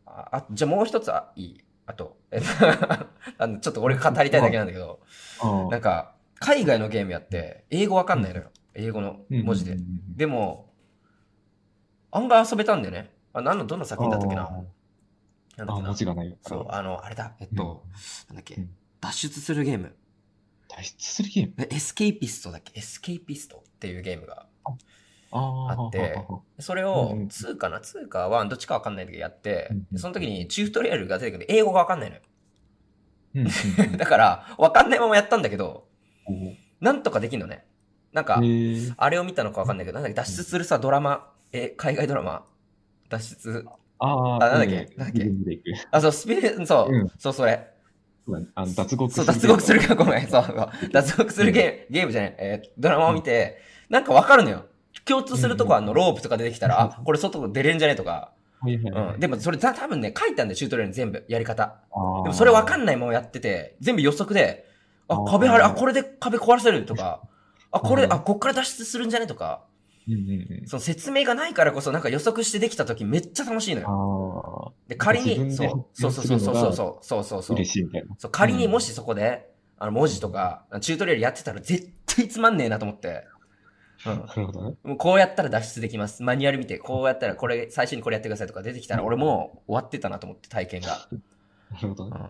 ああじゃあもう一つはいい？あと、え <laughs> あのちょっと俺が語りたいだけなんだけど、あなんか、海外のゲームやって、英語わかんないのよ。英語の文字で。でも、案外遊べたんだよね。あ、何の、どの作品だったっけな。なんだあ文字がない。そう、あの、あれだ、えっと、なんだっけうん、脱出するゲーム。脱出するゲーム？えエスケーピストだっけ？エスケーピストっていうゲームが。ああってそれをうんうん2かな ?2 か1どっちかわかんないけどやってその時にチュートリアルが出てくるんで英語がわかんないのよ。あ。<laughs> だから、わかんないままやったんだけど、うんなんとかできんのね。なんか。あれを見たのかわかんないけど、なんだっけ、脱出するさ、ドラマ、え、海外ドラマ、脱出、ああ、あなんだっけ？うん。なんだっけ？あ、そう、スピリそう、うん。そう、それ。あの脱獄そう、脱獄するか、ごめん、そう、脱獄するゲーム、ゲームじゃない、えードラマを見て、なんかわかるのよ。共通するとこあの、ロープとか出てきたら、あ、これ外出れんじゃねとか。うん。でも、それた多分ね、書いたんで、チュートリアルに全部、やり方。でも、それわかんないままやってて、全部予測で、あ、壁張る、あ、これで壁壊せるとか、あ、これ、うんあ、こっから脱出するんじゃねとか、うんうんうんその説明がないからこそ、なんか予測してできた時めっちゃ楽しいのよ。あで、仮に、そう、そうそうそうそうそう、そうそうあ、そう。嬉しいみたいな。そう仮にもしそこで、あの文字とか、チュートリアルやってたら絶対つまんねえなと思って。うんなるほどね。もうこうやったら脱出できます。マニュアル見て、こうやったらこれ、最初にこれやってくださいとか出てきたら、俺もう終わってたなと思って、体験が。<laughs> なるほどね。うん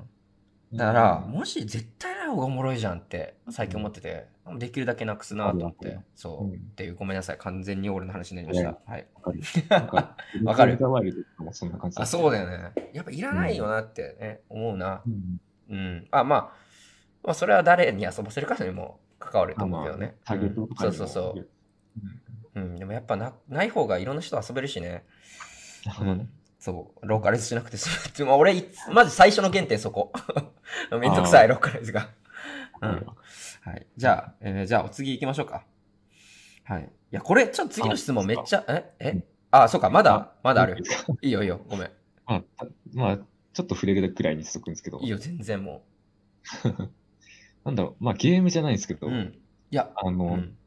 だから、文字絶対ない方がおもろいじゃんって、最近思ってて、できるだけなくすなと思って。そうう。んっていう、ごめんなさい。完全に俺の話になりました。はい。わかる。<laughs> わかるそんな感じあ、そうだよ。よね。やっぱいらないよなってね、思うな。うんうん。あ、まあ、まあ、それは誰に遊ばせるかにも関わるとあ思うけどね。ターゲットとかうんにもそうそうそう。うんうん、でもやっぱなない方がいろんな人遊べるしね。なるほどね。そう、ローカライズしなくて済む。<laughs> まあ、俺まず最初の原点そこ。<laughs> めんどくさい、ローカライズが。うん。はい。じゃあ、えーじゃあお次行きましょうか。はい。いや、これ、ちょっと次の質問めっちゃ、え？え？うんあ、そうか、まだ、まだあるいい。よいいよ、ごめん。まあ、たまあ、ちょっと触れるくらいにしとくんですけどいい、よ、全然も <laughs> なんだろう、まあゲームじゃないんですけどう。う、ん。いや、あの、うん。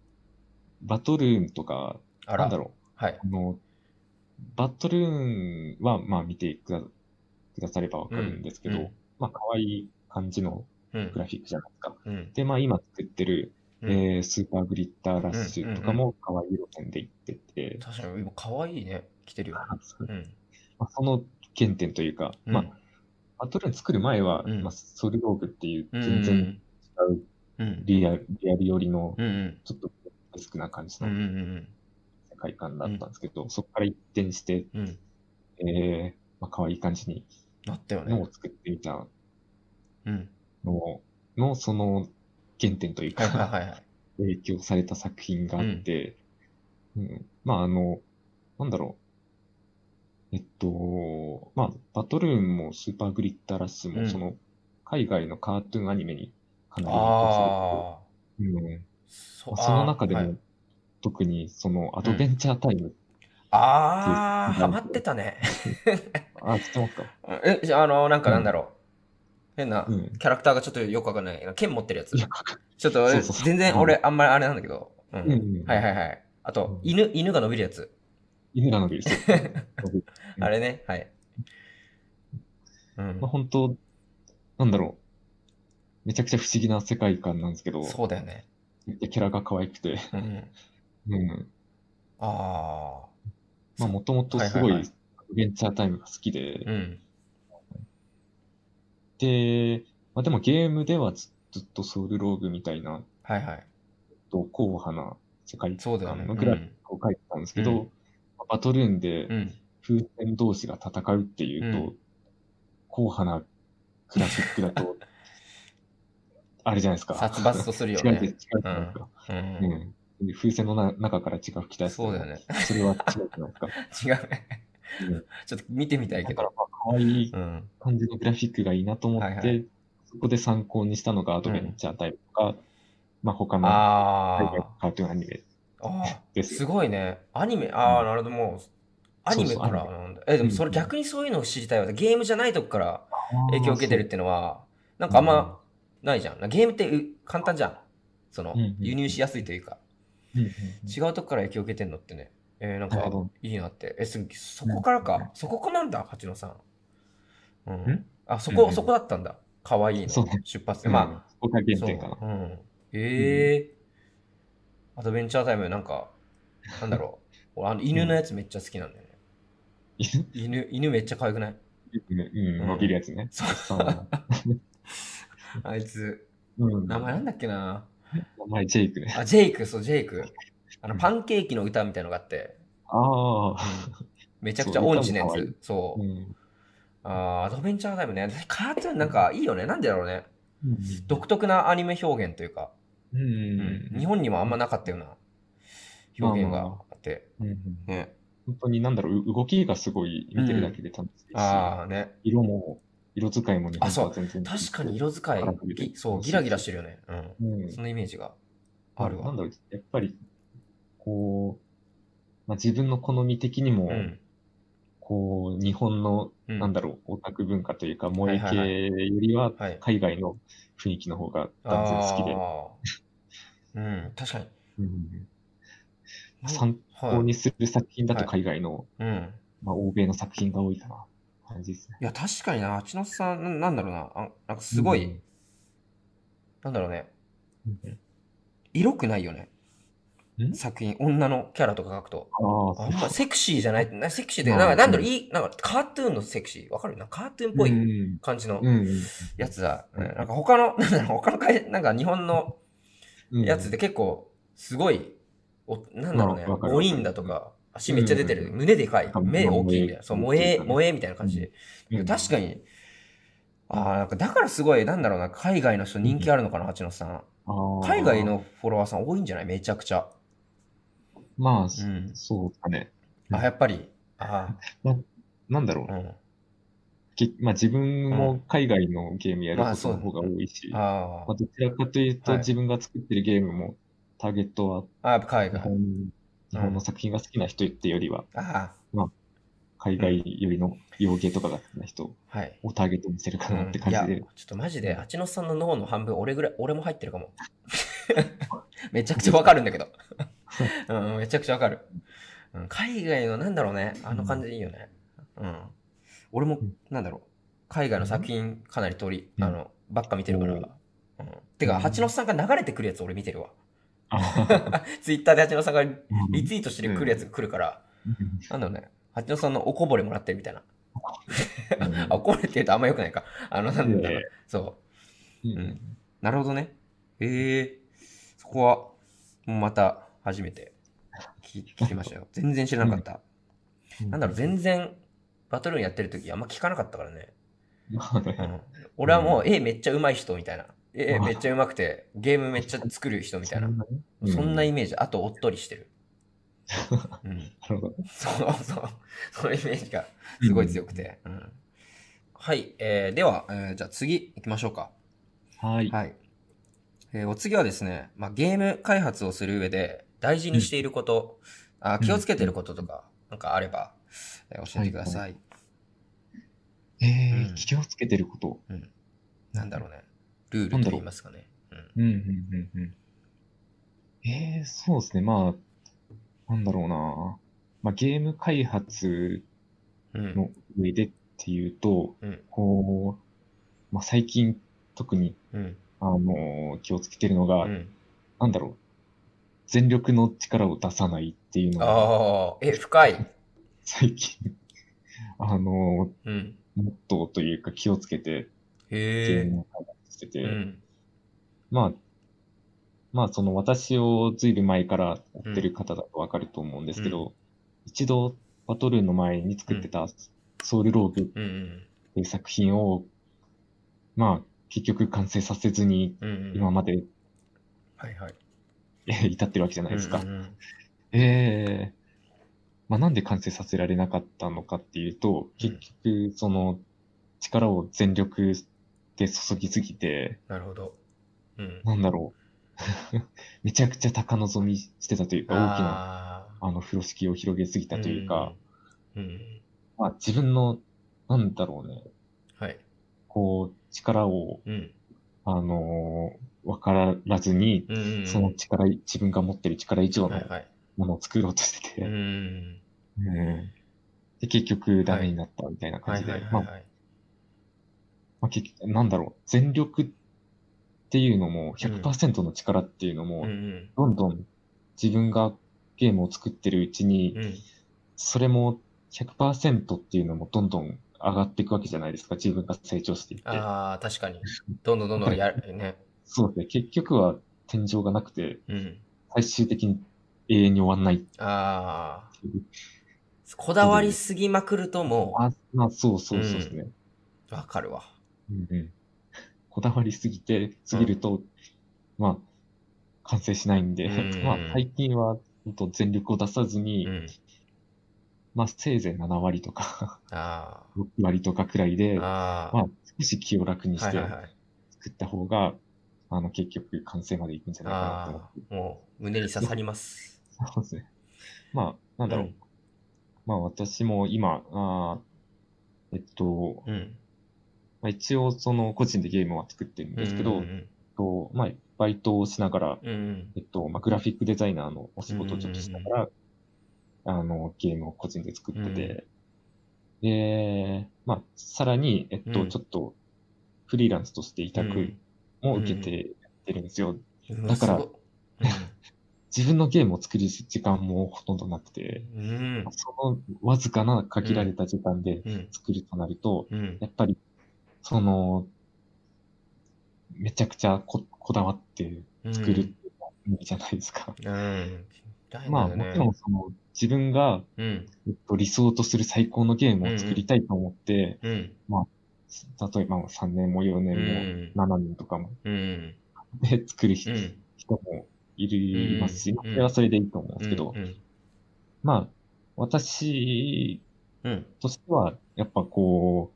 バトルーンとか、なんだ、ろはい。う、あの、バトルーンは、まあ見てくだくださればわかるんですけど、うんうんまあ可愛い感じのうんグ。ラフィックじゃないですか。うん。で、まあ今作ってる、うんえースーパーグリッターラッシュとかも可愛い路線で行ってて、確かに、今、可愛いね。来てるよ。うん。まあ、その原点というか、うんまあ、バトルーン作る前は、うんまあ、ソルローグっていううん全然違ううん。リアル、リアル寄りの。ちょっとデスクな感じうんうのん世界観だったんですけど、そこから一転して、うん。うん。えー、まあ、可愛い感じになったよね。のを作ってみたうん。のの、その原点というはいはいか、はいはい。影響された作品があって、うんまああの、なんだろう。えっと、まあ、バトルーンもスーパーグリッターラッシュも、うんその、海外のカートゥーンアニメにかなり影響さああ。れてる、うんその中でも、はい特にそのアドベンチャータイム、ああ、っていうハマってたね。<laughs> あ、知ってますかえ、じゃあ、あの、なんかなんだろう。変なうんキャラクターがちょっとよくわかんない。剣持ってるやつ <laughs> ちょっと俺、そうそうそう全然俺、あんまりあれなんだけど。うん。うんうんはいはいはい。あとうん、犬、犬が伸びるやつ。犬が伸びる。<laughs> あれね、はい。うんまあ、。本当なんだろう。めちゃくちゃ不思議な世界観なんですけど、そうだよね。めっちゃキャラが可愛くて、うん。うん。ああ。まあ、もともとすごいベンチャータイムが好きで、うん。で、まあ、でもゲームではずずっとソウルローグみたいな、はいはい。と硬派な世界そうだよね。観のグラフィックを書いてたんですけど、うんまあバトルーンで。風船同士が戦うっていうと、うん硬派なグラフィックだと、<laughs> あれじゃないですか。殺伐とするよ <laughs> 違う違う。じゃないですか。うん。うん。風船のな中から血が吹き出す。そうだよね。それは違うじゃないですか。<laughs> 違うね。うんちょっと見てみたいけど。だからまあ、可愛いうん。感じのグラフィックがいいなと思って、はいはいそこで参考にしたのがアドベンチャータイプとか、まあ他のカートゥーンアニメあ。ああ。です。すごいね。アニメ、ああ、なるほど、もう、アニメからなんだ。え、でもそれうん逆にそういうのを知りたいわ。ゲームじゃないとこから影響を受けてるっていうのは、なんかあんまないじゃん。ゲームってう簡単じゃん。そのうんうん、輸入しやすいというか、うんうんうん違うとこから影響を受けてんのってね、えーなんかいいなって。え、すそこからか。そこなんだ、八野さん。うんん？あ、そこ、うんうんそこだったんだ。かわいいの。出発で。うんまあ、そこが原。点かな。うん。ええアドベンチャータイムなんか、なんだろう。<laughs> 俺あの犬のやつめっちゃ好きなんだよね。犬、犬めっちゃ可愛くない？うん、うん、伸びるやつね。そうそう <laughs> あいつ、うん、名前なんだっけな <laughs> 名前ジェイクね。あ、ジェイク、そう、ジェイク。あの、パンケーキの歌みたいのがあって、ああ、めちゃくちゃ音痴なやそう。そうう。ん。あーアドベンチャータイムね。カートゥーンなんかいいよね。なんでだろうね。うん独特なアニメ表現というか、うんうん日本にもあんまなかったような表現があって。うんうんね。本当になんだろう、う動きがすごい見てるだけで楽しいし、ああね。色も、色使いも日本とは全然違確かに色使いぎそう、ギラギラしてるよね。うん。うん。そのイメージがあるわ。なんだろう、やっぱり、こう、まあ、自分の好み的にも、うん。こう、日本の、うんなんだろう、オタク文化というか、萌えはいはい系よりは、はい。海外の雰囲気の方が断然好きで、あーうん、確かに。うん参はい考にする作品だとはい海外の、うん。まあ、欧米の作品が多いかな、感じですね。いや、確かにな、千野さん、ななんだろうな、あなんかすごい、うん。なんだろうね、うん色くないよね。ん？作品、女のキャラとか描くと。ああ、セクシーじゃない、なセクシーで、まあなんか、なんだろう、うん。いい、なんか、カートゥーンのセクシー、わかる？な、カートゥーンっぽいうん感じのやつだ。なんか、他の、<laughs> なんだろう、他の会、なんか、日本のうん。やつで結構、すごい、おなんだろうね、まあわかる母音だとか、足めっちゃ出てる、うん胸でかい、うん目大きいみたいな、そう、萌え、うん萌えみたいな感じで。うん確かに、ああ、なんかだからすごい、なんだろうな、海外の人人気あるのかな、八野さん。海外のフォロワーさん多いんじゃない？めちゃくちゃ。まあ、うん。そうだね。あ、やっぱり。あなんだろうあ、う。ん。けまあ自分も海外のゲームやることの方が多いし、まああ、どちらかというとはい自分が作ってるゲームもターゲットはあ。海外。日本の作品が好きな人ってよりは、あ海外よりの洋芸とかが好きな人あ、はい。をターゲットにしてるかうなんって感じで。ちょっとマジで、八野さんの脳の半分、俺ぐらい、俺も入ってるかも。<laughs> めちゃくちゃわかるんだけど。うん、めちゃくちゃわかる。うん、海外の、なんだろうね、あの感じでいいよね。うん。俺もうん、なんだろう、海外の作品かなり通り、うんあの、ばっか見てるから。おうん。てか、うん八野さんが流れてくるやつ俺見てるわ。あツイッターで八野さんがリーツイートしてくるやつが来るから、なんだろうね、八野さんのおこぼれもらってるみたいな。<laughs> あ、おこぼれって言うとあんま良くないか。あの、なんだろう。そう。うんうんなるほどね。ええそこは、もうまた初めて聞聞きましたよ。<laughs> 全然知らなかった。なんだろう、全然、バトルーンやってる時あんま聞かなかったからね。俺はもう、絵めっちゃ上手い人みたいな。絵うんめっちゃ上手くて、ゲームめっちゃ作る人みたいな。うんそんなイメージ。あと、おっとりしてる。<laughs> うん。なるほど。そうそう。そのイメージがすごい強くて。うん。はい。えー、では、えーじゃあ次行きましょうか。はい。はい。えーお次はですね、まあ、ゲーム開発をする上で大事にしていること、あ気をつけてることとか、なんかあれば、えー教えてください。えうんー、気をつけてること。なんだろうね。ルールと言いますかね。うん、うん、うん、うん。ええそうですね。まあ、なんだろうな。まあ、ゲーム開発うん。の上でっていうと、うんこう、まあ、最近特に、うん。あの気をつけてるのが、うん。なんだろう。全力の力を出さないっていうのが、ああ、え、深い。最近、あのうん。モットーというか気をつけてえ。ームを開発してて、うん。まあ、まあ、その私をずいぶん前から追ってる方だとわかると思うんですけど、一度バトルの前に作ってたソウルローグっうんうん。ていう作品を、まあ、結局完成させずにうんうん。今まではいはい。え <laughs> ー至ってるわけじゃないですか。うんうんええまあ、なんで完成させられなかったのかっていうと、結局、その、力を全力で注ぎすぎて、なるほど。うん。なんだろう。<laughs> めちゃくちゃ高望みしてたというか、大きな、ああの、風呂敷を広げすぎーたというか、。うんうん。まあ、自分の、なんだろうね、はい。こう、力を、うん。あのーわからずに、うんうんうん。その力、自分が持ってる力以上のはいはい。ものを作ろうとしてて、うんうんうんで、結局ダメになったみたいな感じで、いはいはいまあ、はい。まあ、結局、なんだろう、全力っていうのも、100%の力っていうのも、うんうん。どんどん自分がゲームを作ってるうちに、うん。それも100%っていうのもどんどん上がっていくわけじゃないですか、自分が成長していって。ああ、確かに。どんどんどんどんやる <laughs> ね。そうですね、結局は天井がなくて、うん。最終的に永遠に終わんないああ。こだわりすぎまくるともあ、まあ、そうそうそうですね。う、わかるわ。うんうんこだわりすぎて、すぎると、まあ、完成しないんで、うん <laughs> まあ、最近は、本当全力を出さずに、うん。まあ、せいぜい7割とか、あ6割とかくらいで、あ。あまあ、少し気を楽にあ。してはいはいはい。作った方が、あの、結局完成までいくんじゃないかなと思あって。あ。もう、胸に刺さります。そうですね。まあ、なんだろう。うんまあ、私も今、あーえっと、うん。まあ、一応、その、個人でゲームは作ってるんですけど、うんうんとまあ、バイトをしながら、うん。うんえっと、まあ、グラフィックデザイナーのお仕事をちょっとしながら、あの、ゲームを個人で作ってて、で、まあ、さらに、えっと、うんちょっと、フリーランスとして委託も受けてやってるんですよ。うん。だから <laughs> 自分のゲームを作る時間もほとんどなくて、うん。うん。そのわずかな限られた時間でうん。作るとなると、うん。やっぱり、その、めちゃくちゃここだわって作るっていうのは無理じゃないですか。うん。まあ、もちろんその、自分が、うん。えっと、理想とする最高のゲームを作りたいと思って、うん。例えば3年も4う年ん。も7年とかもうん。で作る人うん。人もいる、いますし、うんまあそれはそれでいいと思うんですけど、うん。まあ、私うん。としては、やっぱこう、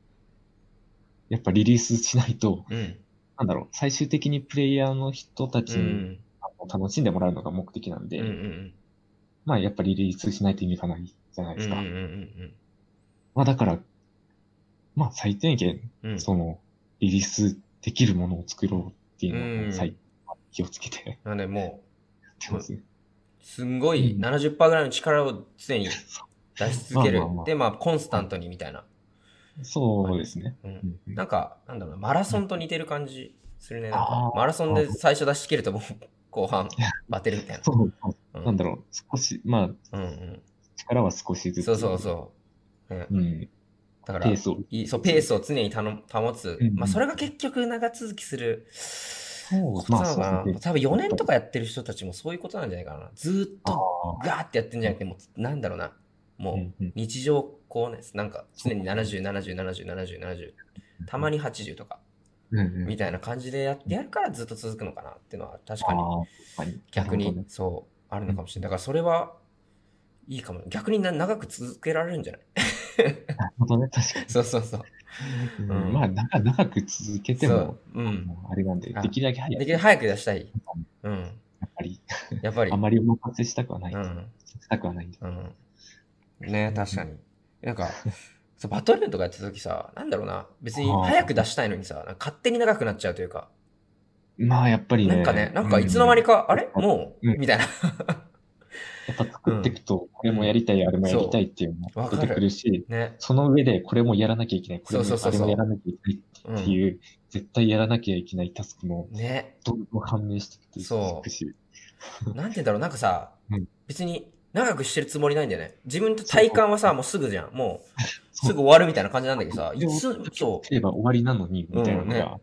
やっぱリリースしないと、うん。なんだろう、最終的にプレイヤーの人たちに楽しんでもらうのが目的なんで、うん。うん。まあやっぱリリースしないと意味がないじゃないですか。うん。うん。まあだから、まあ最低限、うん。その、リリースできるものを作ろうっていうのうんを最気をつけてやなんでもってますね。う、すんごいうん70%ぐらいの力を常に出し続けるまあまあま。あで、まあ、コンスタントにみたいな。そうですね。う。うんんなんか、なんだろうな、マラソンと似てる感じするね。マラソンで最初出し切るともう後半バテるみたいな。そうそう、うんなんだろう、少し、まあ、うんうん。力は少しずつ。そうそうそう。ね、うん。だから、ペースを。そうペースを常にたの保つ。うんまあ、それが結局長続きするそうことなのかな。まあそうですね多分4年とかやってる人たちもそういうことなんじゃないかな。ずーっあとあガーってやってんじゃなくて、もう、なんだろうな。もう、うんうん日常こうね、なんか常に70、70、70、70、70、たまに80とか、みたいな感じでやってやるからずっと続くのかなっていうのは確かに逆にそうあるのかもしれない。だからそれはいいかも。逆にな長く続けられるんじゃない？なるほどね、確かに。<laughs> そうそうそう。うんうんまあ、長長く続けてそもう、うん。あれなんで、あできるだけ早く、できるだけ早く出したい。うん。やっぱり、やっぱり。あまりお任せしたくはない。うん。したくはない。うん。ね確かに。なんか、そうバトルーンとかやってた時さ、なんだろうな、別に早く出したいのにさ、勝手に長くなっちゃうというか、まあ、やっぱりね。なんかね、なんかいつの間にか、あれ？もう、うん。みたいな。やっぱ作っていくと、これもやりたい、あれもやりたいっていうのが出てくるし、ね。その上でこれもやらなきゃいけない、これもあれもやらなきゃいけないっていう、絶対やらなきゃいけないタスクもね。どんどん判明してきてそう。なんて言うんだろう、なんかさ、うん。別に長くしてるつもりないんだよね。自分と体感はさ、もうすぐじゃん。もう、すぐ終わるみたいな感じなんだけどさ、いつ、そすれば終わりなのに、みたいなのうんね。が、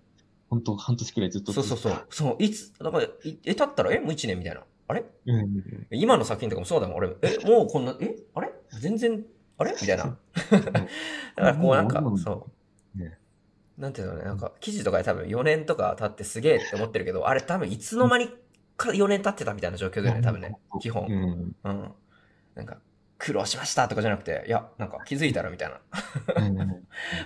本当半年くらいずっう、とそう。そうそう、そう、いつ、だから、いえ、経ったら、え、もう1年みたいな。あれ？うん。今の作品とかもそうだもん、俺。え、もうこんな、え、あれ？全然、あれ？みたいな。<laughs> だからこうなんかそう。ね。なんていうのね、なんか、記事とかで多分4年とか経ってすげえって思ってるけど、あれ多分いつの間にか4年経ってたみたいな状況だよね、多分ね。基本。うん。うん。なんか、苦労しましたとかじゃなくて、いや、なんか気づいたらみたいな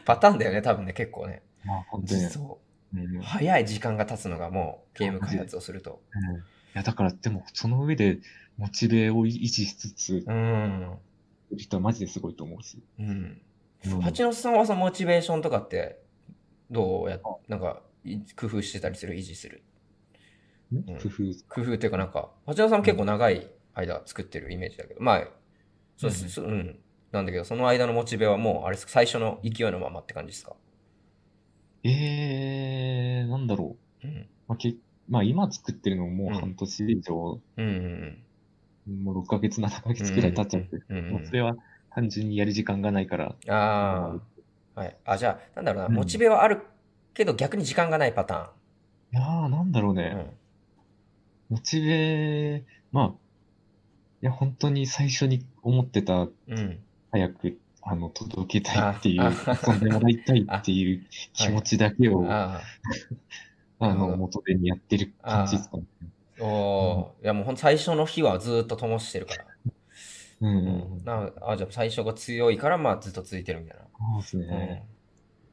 パターンだよね、多分ね、結構ね。まあ、本当に。そうんう。早い時間が経つのがもうゲーム開発をすると。うんいや、だから、でも、その上で、モチベを維持しつつ、うん。人はマジですごいと思うし。うん。うん八野さんはさ、モチベーションとかって、どうや、なんか、い工夫してたりする、維持する？ん工夫。工夫っていうかなんか、八野さんも結構長い間作ってるイメージだけど、まあ、そうです、そううん。なんだけど、その間のモチベはもう、あれですか、最初の勢いのままって感じですか？えー、なんだろう。うん。まあ、けまあ、今作ってるのももうんう半年以上、うんうんもう6ヶ月、7ヶ月くらい経っちゃって、うんうんそれは単純にやる時間がないから、うん。ああ。はい。あ、じゃあ、なんだろうな、うんモチベはあるけど逆に時間がないパタいやー、なんだろうーン。ね。モチベ、まあ、いや、本当に最初に思ってた、うん。うん。早く、あの、届けたいっていう、遊んでもらいたいっていう気持ちだけを、あの、元手にやってる感じですかね。あ。おーいやもうほんと最初の日はずっと灯してるから。うんううんうん。なあ、じゃあ最初が強いから、まあずっと続いてるみたいそうですな。ね。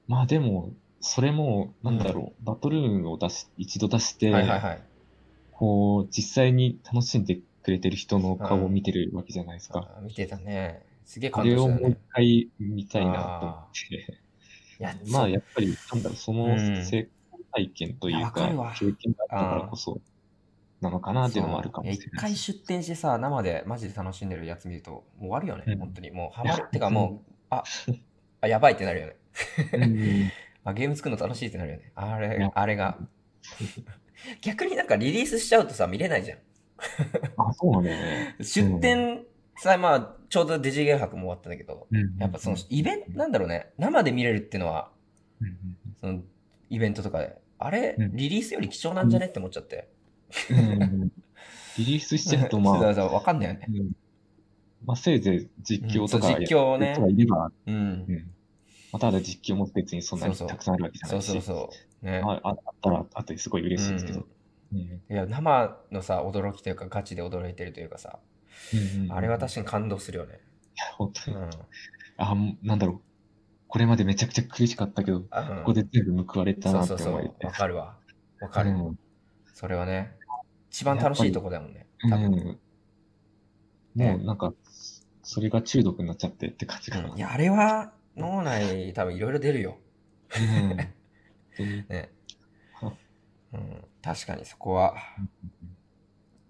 まあでも、それも、なんだろう、バトルーンを出し、一度出しうん。て、はいはいはい。こう、実際に楽しんでくれてる人の顔を見てるわけじゃないですか。あ見てたね。すげえあ感れをもう一動したよね。回見たいなと思って。いや、まあ、やっぱり、なんだろう、そのうん成功体験というか経験があったからこそ、なのかなっていうのもあるかもしれそういや一回。出店してさ、生でマジで楽しんでるやつ見ると、もう終わるよね、うん本当に。もうハマるいや。てかもう、あ、あ、やばいってなるよね。うん <laughs> あ、ゲーム作るの楽しいってなるよね。あれあれが。<laughs> 逆になんかリリースしちゃうとさ、見れないじゃん。あ、そうなんだよね。出店さ、まあ、ちょうどデジゲー博も終わったんだけど、うんやっぱそのイベント、なんだろうね、生で見れるっていうのは、うんそのイベントとかで、あれ、うん。リリースより貴重なんじゃね？って思っちゃって。リリースしちゃうと、<laughs> まあ、わかんないよね。うん。まあ、せいぜい実況とか実況ね。いれば、うん。う。ん。まあ、ただ実況も別にそんなにたくさんあるわけじゃないし、そうそうそう。ね。あああったらあってすごい嬉しいですけど。うんいや、生のさ、驚きというか、ガチで驚いてるというかさ、うんうんあれは確かに感動するよね。いや本当に。うん。あ、なんだろう。これまでめちゃくちゃ苦しかったけど、あここで全部報われたなってそうそうそう。わかるわ。わかる。うんそれはね、一番楽しいとこだもんね。多分。うんもうなんか、それが中毒になっちゃってって感じかな。いや、あれは脳内多分いろいろ出るよ。うんねは。<laughs> うん、確かにそこは、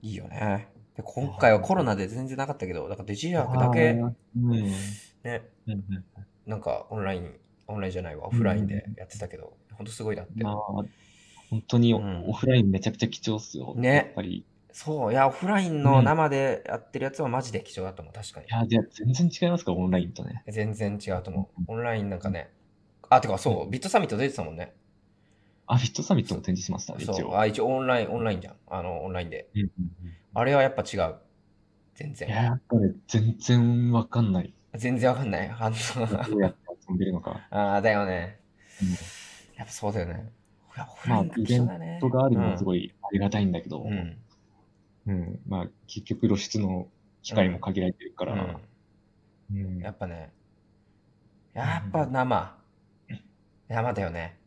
いいよね。で、今回はコロナで全然なかったけど、だからデジヤークだけ、ね、うんなんかオンライン、オンラインじゃないわ、オフラインでやってたけど、ほんとすごいなって。まあ、本当にオフラインめちゃくちゃ貴重っすよ。ねやっぱり。いそう、いや、オフラインの生でやってるやつはマジで貴重だと思う、確かに。や、じゃあ全然違いますか、オンラインとね。全然違うと思う。オンラインなんかね、あ、てかそう、ビットサミット出てたもんね。あ、フィットサミットも展示しましたね、一応。あ、一応オンライン、オンラインじゃん。あの、オンラインで。うんうんあれはやっぱ違う。全いや、然。やっぱり全然わかんない。全然わかんない。反応が。どうやって遊んでるのか。ああ、だよね。うんやっぱそうだよね。まあラインが貴重だね。人があるのはすい。ごいありがたいんだけど、うん。うんまあ、結局露出の機会も限られてるかうら、ん。うんやっぱね。やっぱ生。生だよね。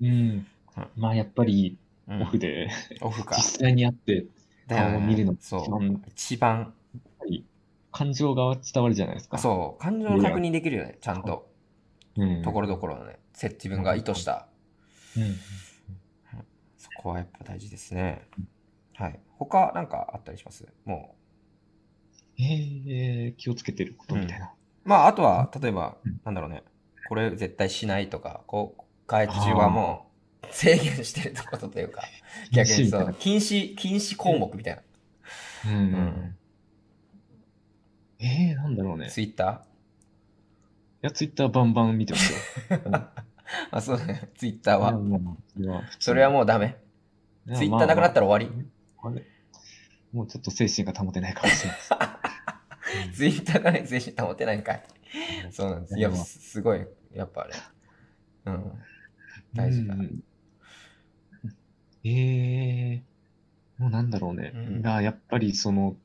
うんまあ、やっぱりうんオフでオフか。実際に会って顔を見るのそう一番感情が伝わるじゃないですか。そう。感情の確認できるよね。ちゃんと。うん。ところどころのね。せ自分が意図した。うん。そここはやっぱ大事ですね。はい。他なんかあったりします？もえー、気をつけてることみたいな。う。まあ、あとは、例えばうん、なんだろうね。これ絶対しないとか、こう、外出中はもう制限してることというか、<laughs> 逆にそう、禁止、禁止項目みたいな。うんうんうん。えー、なんだろうね。いツイッタや、ツイッターバンバン見てますよ。ー <laughs> あ、そうね。ツイッターは。それはもうダメ。ツイッターなくなったら終わり。まあまああれ？もうちょっと精神が保てないかもしれない。<laughs> ツイッターがね、精神保てないんかい。そうなんです。いや、まあすすごい、やっぱね。うん。大事だうんええもうなんだろうね。うんが、やっぱりその、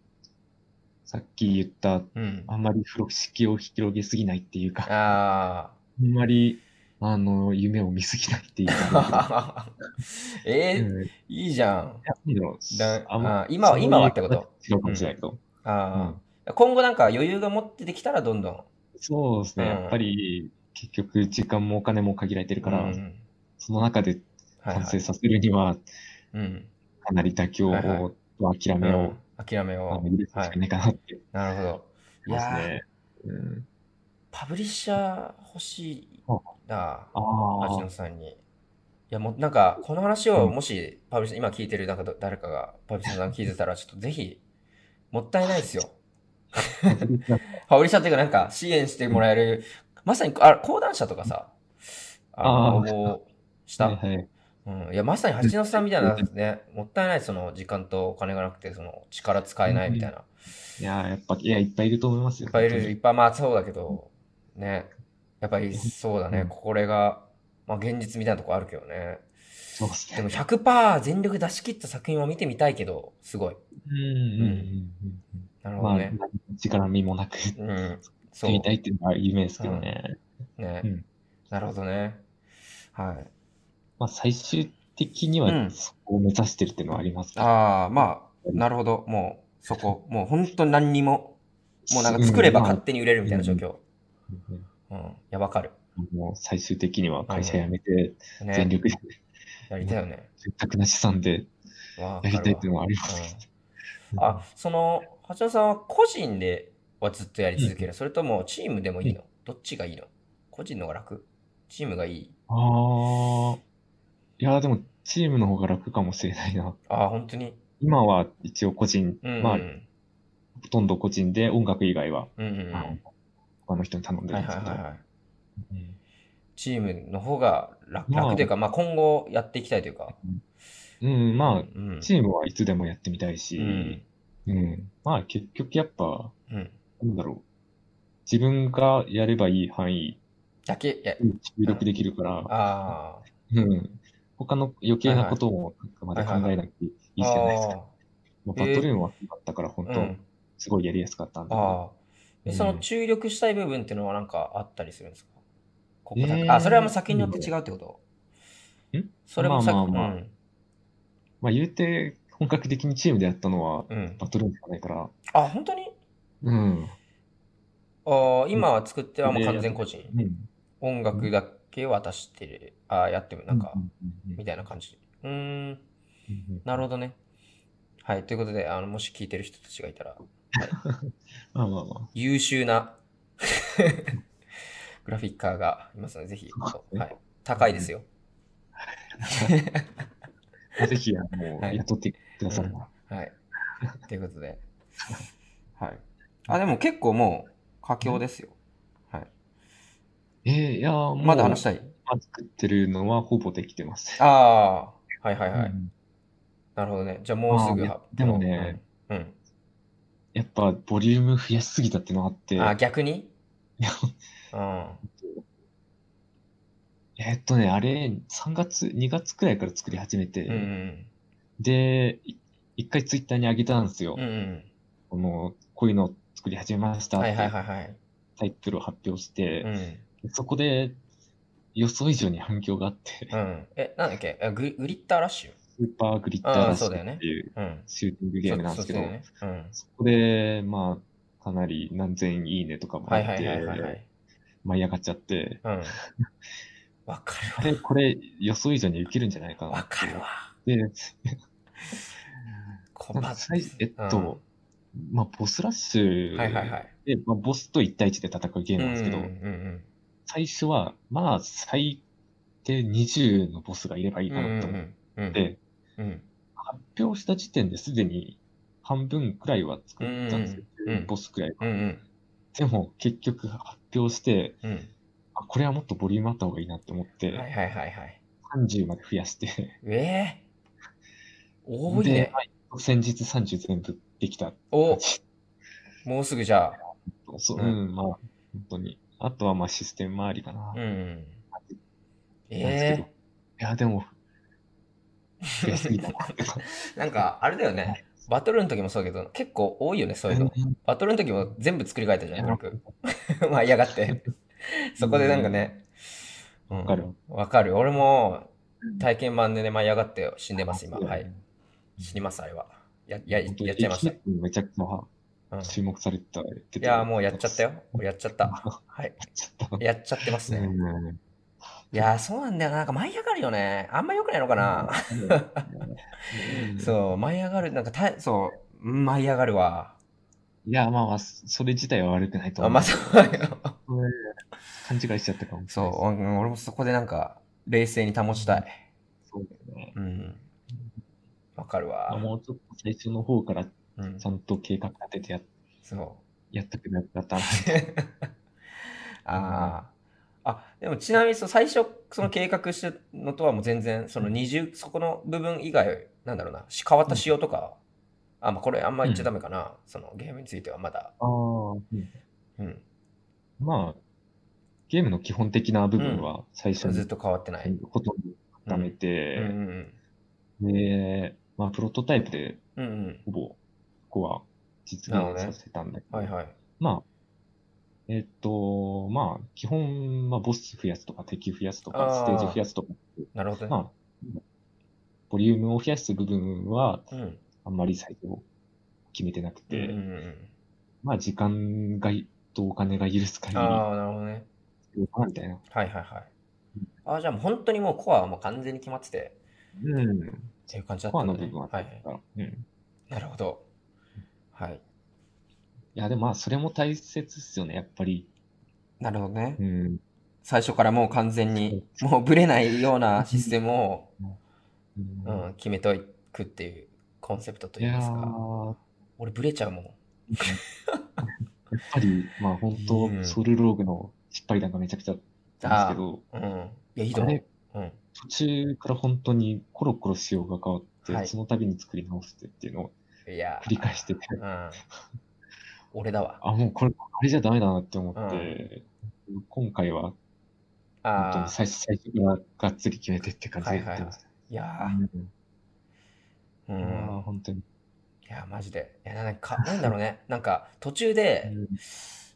さっき言った、うん。あんまり風呂敷を広げすぎないっていうか、ああんまり、あの、夢を見すぎないっていうか。あ。<laughs> えー？うんいいいじゃん。やなんだろうだあんまあ今は今はってこと？違うかもしれないけど。ああ、今後なんか余裕が持ってできたらどんどん。そうですね。うんやっぱり、結局、時間もお金も限られてるから、うんその中で完成させるには、うん。かなり妥協と諦めをうん、諦めあをの。入れてしかないかなってなるほど。いや。うん、パブリッシャー欲しいな、あ橋あ野さんに。いや、もうなんか、この話をうんもし、パブリッシャー、今聞いてるなんかど誰かが、パブリッシャーさん聞いてたら、ちょっとぜひ、もったいないですよ。パブリッシャーっていうか、なんか、支援してもらえる、まさに、あ、講談社とかさ、あの、応募した。うん、いや、まさに橋野さんみたいなね、もったいない、その、時間とお金がなくて、その、力使えないみたいな。いやー、やっぱ、いや、いっぱいいると思いますよ。いっぱいいる、い本っぱい、まあそうだけど、ね。やっぱりそうだね、うんこれが、まあ現実みたいなとこあるけどね。そうですね。でも100%全力出し切った作品は見てみたいけど、すごい。うんうんうんうんうん。まあなるほどね。、力みもなく、うん。そう。見たいっていうのは夢ですけどね。ね、うんなるほどね。はい。まあ、最終的にうんは、そこを目指してるっていうのはありますけど。ああ、まあ、なるほど。もう、そこ、もう本当に何にも、もうなんか作れば勝手に売れるみたいな状況。うんうん。いや、わかる。もう最終的には会社辞めて、全ね。力で、やりたいよね。せっかくな資産でわやりたいっていうわのはありますけど。あ、その、橋田さんは個人ではずっとやり続ける、それともチームでもいいの？どっちがいいの？個人の方が楽？チームがいい？ああ、いや、でも、チームの方が楽かもしれないな。ああ、本当に？今は一応個人、うん、まあ、うんほとんど個人で、音楽以外は、うんうんうん。あの他の人に頼んではいるんですけど。はいはいはい。うんチームの方が楽,、まあ楽というか、まあ今後やっていきたいというか。うん、まあ、うん。チームはいつでもやってみたいし、うん。うん。まあ、結局やっぱ、うん。なんだろう。自分がやればいい範囲だけ、いや、に注力できるから、あうん。他の余計なこともまで考えなくていいあ。じゃないですか。あまあバトルーンは良かったから、本あ。当、うん。すごいやりやすかったんだうんその注力したい部分っていうのはなんかあったりするんですか？ここだけ、えーあ、それはもう作品によって違うってこと？んそれもさまあまあまあうん。まあ言うて、本格的にチームでやったのは、うん。バトルーンしかないから、あ、本当に？うん。ああ、今は作ってはもう完全個人。うん。音楽だけ渡してる。ああ、やってる。なんかう、んうんみたいな感じ。うーん。うんうんなるほどね。はい。ということで、あの、もし聞いてる人たちがいたら、<laughs> まあまあまあ。優秀な <laughs> グラフィッカーがいますので、ぜひ、はい。高いですよ。ぜひ、あの、<laughs> はい雇ってくだされば。はい。ということで。はい。あ、でも結構もう、佳境ですよ。はい。えーいやまだ話したい？今作ってるのはほぼできてます。ああ、はいはいはい。うんなるほどね。じゃあもうすぐ。でもねうん。うん。やっぱ、ボリューム増やしすぎたっていうのがあって、あ、逆に？<laughs> いやうん。えーっとね、あれ、3月、2月くらいから作り始めて、うんうんで、い一回ツイッターに上げたんですよ。うん。うんうん。この、こういうのを作り始めましたっはいはいてはいはい。タイトルを発表して、うん。そこで予想以上に反響があって、うん。え、なんだっけ？あググリッターラッシュ？スーパーグリッターラッシュっていううん。シューティングゲームなんですけど、そこで、まあ、かなり何千いいねとかうん。もあってはいはいはいはいはい。舞い上がっちゃって、うん。わかあれ、これ予想以上に受けるんじゃないかるわ。なわかるわ。で、えっと、まあ、ボスラッシュはいはいはい。で、まあ、ボスと1対1で戦うゲームなんですけど、うんうん最初は、まあ、最低20のボスがいればいいうん。かなと思っうんて、うん発表した時点ですでに半分くらいは作ったんですよ。ボスくらいは。でも、結局発表して、うん。あ、これはもっとボリュームあった方がいいなって思って、はいはいはいはい。30まで増やして、ええ多いでね。、まあ先日30全部できたお。もうすぐじゃあ。そう、ううんん、まあ、本当に。あとはまあシステム周りかな。うん。えどいや、でも、増やすぎたな <laughs> なんか、あれだよね。バトルの時もそうだけど、結構多いよね、そういうの。バトルの時も全部作り変えたじゃん、僕。<laughs> まあ、嫌がって。<laughs> そこでなんかね。わわかる。わかる。俺も体験版でね、舞い上がって死んでます、今。はい。死にます、あれは。や、や、やっちゃいました。めちゃくちゃうん、注目されてた。いいや、もうやっちゃったよ。やっちゃった。はい。やっちゃった。やっちゃってますね。うんいや、そうなんだよな。なんか舞い上がるよね。あんま良くないのかな。うんそう、舞い上がる。なんかた、そう、舞い上がるわ。いや、まあまあ、それ自体は悪くないとあ、思う。まあ、そうよ。勘違いしちゃったかもしそう、れないうん俺もそこでなんか、冷静に保ちたい。そうだよね。うん。わかるわ。もうちょっと最初の方からうんち。ゃんと計画立ててやそう。やったくなかったな。<laughs> ああ。あ、でもちなみにそう最初、その計画したのとはもう全然、その二重、そこの部分以外、なんだろうな、し変わった仕様とか、あ、まあこれあんま言っちゃダメかな、そのゲームについてはまだ。ああ、うんうん。まあ、ゲームの基本的な部分は最初にずっと変わってない。ほとんど固めうんて、うんで、まあ、プロトタイプでうん。うんうん。ほぼ、ここは実現させたんだけど、はいはい。まあ、えっと、まあ、基本、まあ、ボス増やすとか、敵増やすとか、ステージ増やすとか、なるほどね。まあ、ボリュームを増やす部分は、うん。あんまり最初決めてなくうんて、うんうん。まあ、時間がい、とお金が許す限り、ああ、なるほどね。みたいな。はいはいはい。ああ、じゃあもう本当にもうコアはもう完全に決まっててうん。っていう感じだっコたんだね。アの部分は、はいはい。うん。なるほど。はい。いや、でもまあ、それも大切っすよね、やっぱり。なるほどねう。ん。最初からもう完全に、もうブレないような <laughs> システムを、うんうん、決めておくっていうコンセプトといやいいますか。ー、俺ブレちゃうもん。やっぱり、まあ本当、うんソウルローグの失敗談がめちゃくちゃあったんですけど、うん。いや、いいと思。うん。途中から本当にコロコロ仕様が変わって、はいその度に作り直してっていうのをいや繰り返してて、うん。俺だわ。あ、もうこれ、あれじゃダメだなって思って、今回は本当。に最初最初からがっつり決めてって感じでやってました。いやうんー、うん。本当に。いや、マジで。いや、なんか、なんだろうね。なんか、途中で、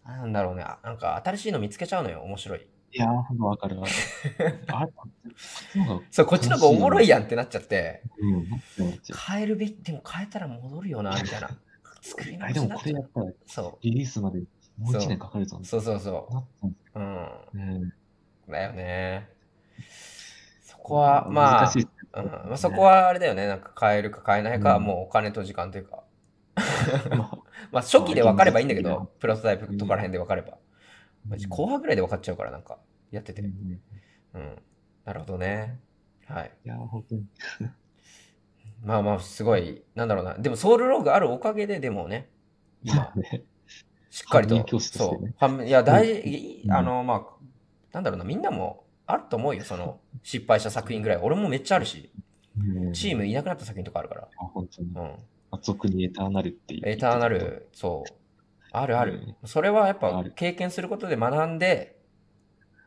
なんだろうね。あなんか、新しいの見つけちゃうのよ。面白い。いやー、わかるわかる。<laughs> あれ、こっちの方が、そう、こっちの方がおもろいやんってなっちゃって、うん、変えるべき、でも変えたら戻るよな、みたいな。<laughs> 作り直しになっちゃうこれやっぱりそリリースまでもう一年かかるぞう。そうそうそなったんですう。うん。うん。だよね。そこは、まあ、難しいっすうんまあ、そこはあれだよね。なんか変えるか変えないかはうんもうお金と時間というか。まあ <laughs> まあ初期で分かればいいんだけどプロトタイプとから辺で分かれば。後半ぐらいで分かっちゃうから、なんか、やってて。うんなるほどね。はい。いやー、本当に。<laughs> まあまあ、すごい、なんだろうな。でも、ソウルローグあるおかげで、でもね、今、<laughs> ね、しっかりととねそう。反面いや、大事、うんあの、まあ、なんだろうな、みんなもあると思うよ、その、失敗した作品ぐらい。俺もめっちゃあるし、うんチームいなくなった作品とかあるから。あ本当に。うん。圧力にエターナルっていう。エターナル、そう。あるある。それはやっぱ経験することで学んで、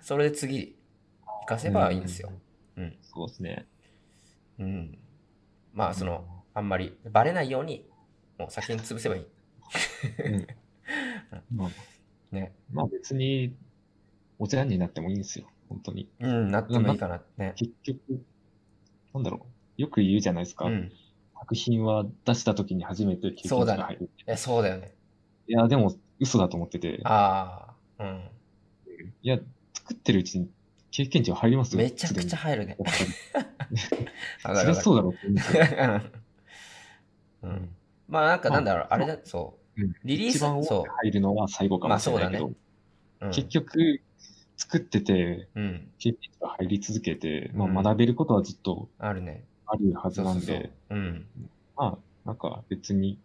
それで次、活かせばいいんですよ。うん。そうですね。うん。まあ、その、あんまりバレないように、もう先に潰せばいい。うん <laughs> まあ、ね。まあ別に、お茶になってもいいんですよ。本当に。うん、なってもいいかな。ね。結局、なんだろう。よく言うじゃないですか。うん。作品は出した時に初めて経験値が入る。え、そうだよね。いや、でも嘘だと思ってて。ああ、うん。いや、作ってるうちに経験値は入りますよ。めちゃくちゃ入るね。<laughs> そりゃそうだろうって思って。うん。まあなんかなんだろう、あれだ、そううん。リリース、一番多そく入るのは最後かもしれないけど、まあう。うん結局、作ってて、うん。経験値が入り続けて、まうんあ、学べることはずっとあるね。あるはずなんで、。うん。まあ、なんか別に、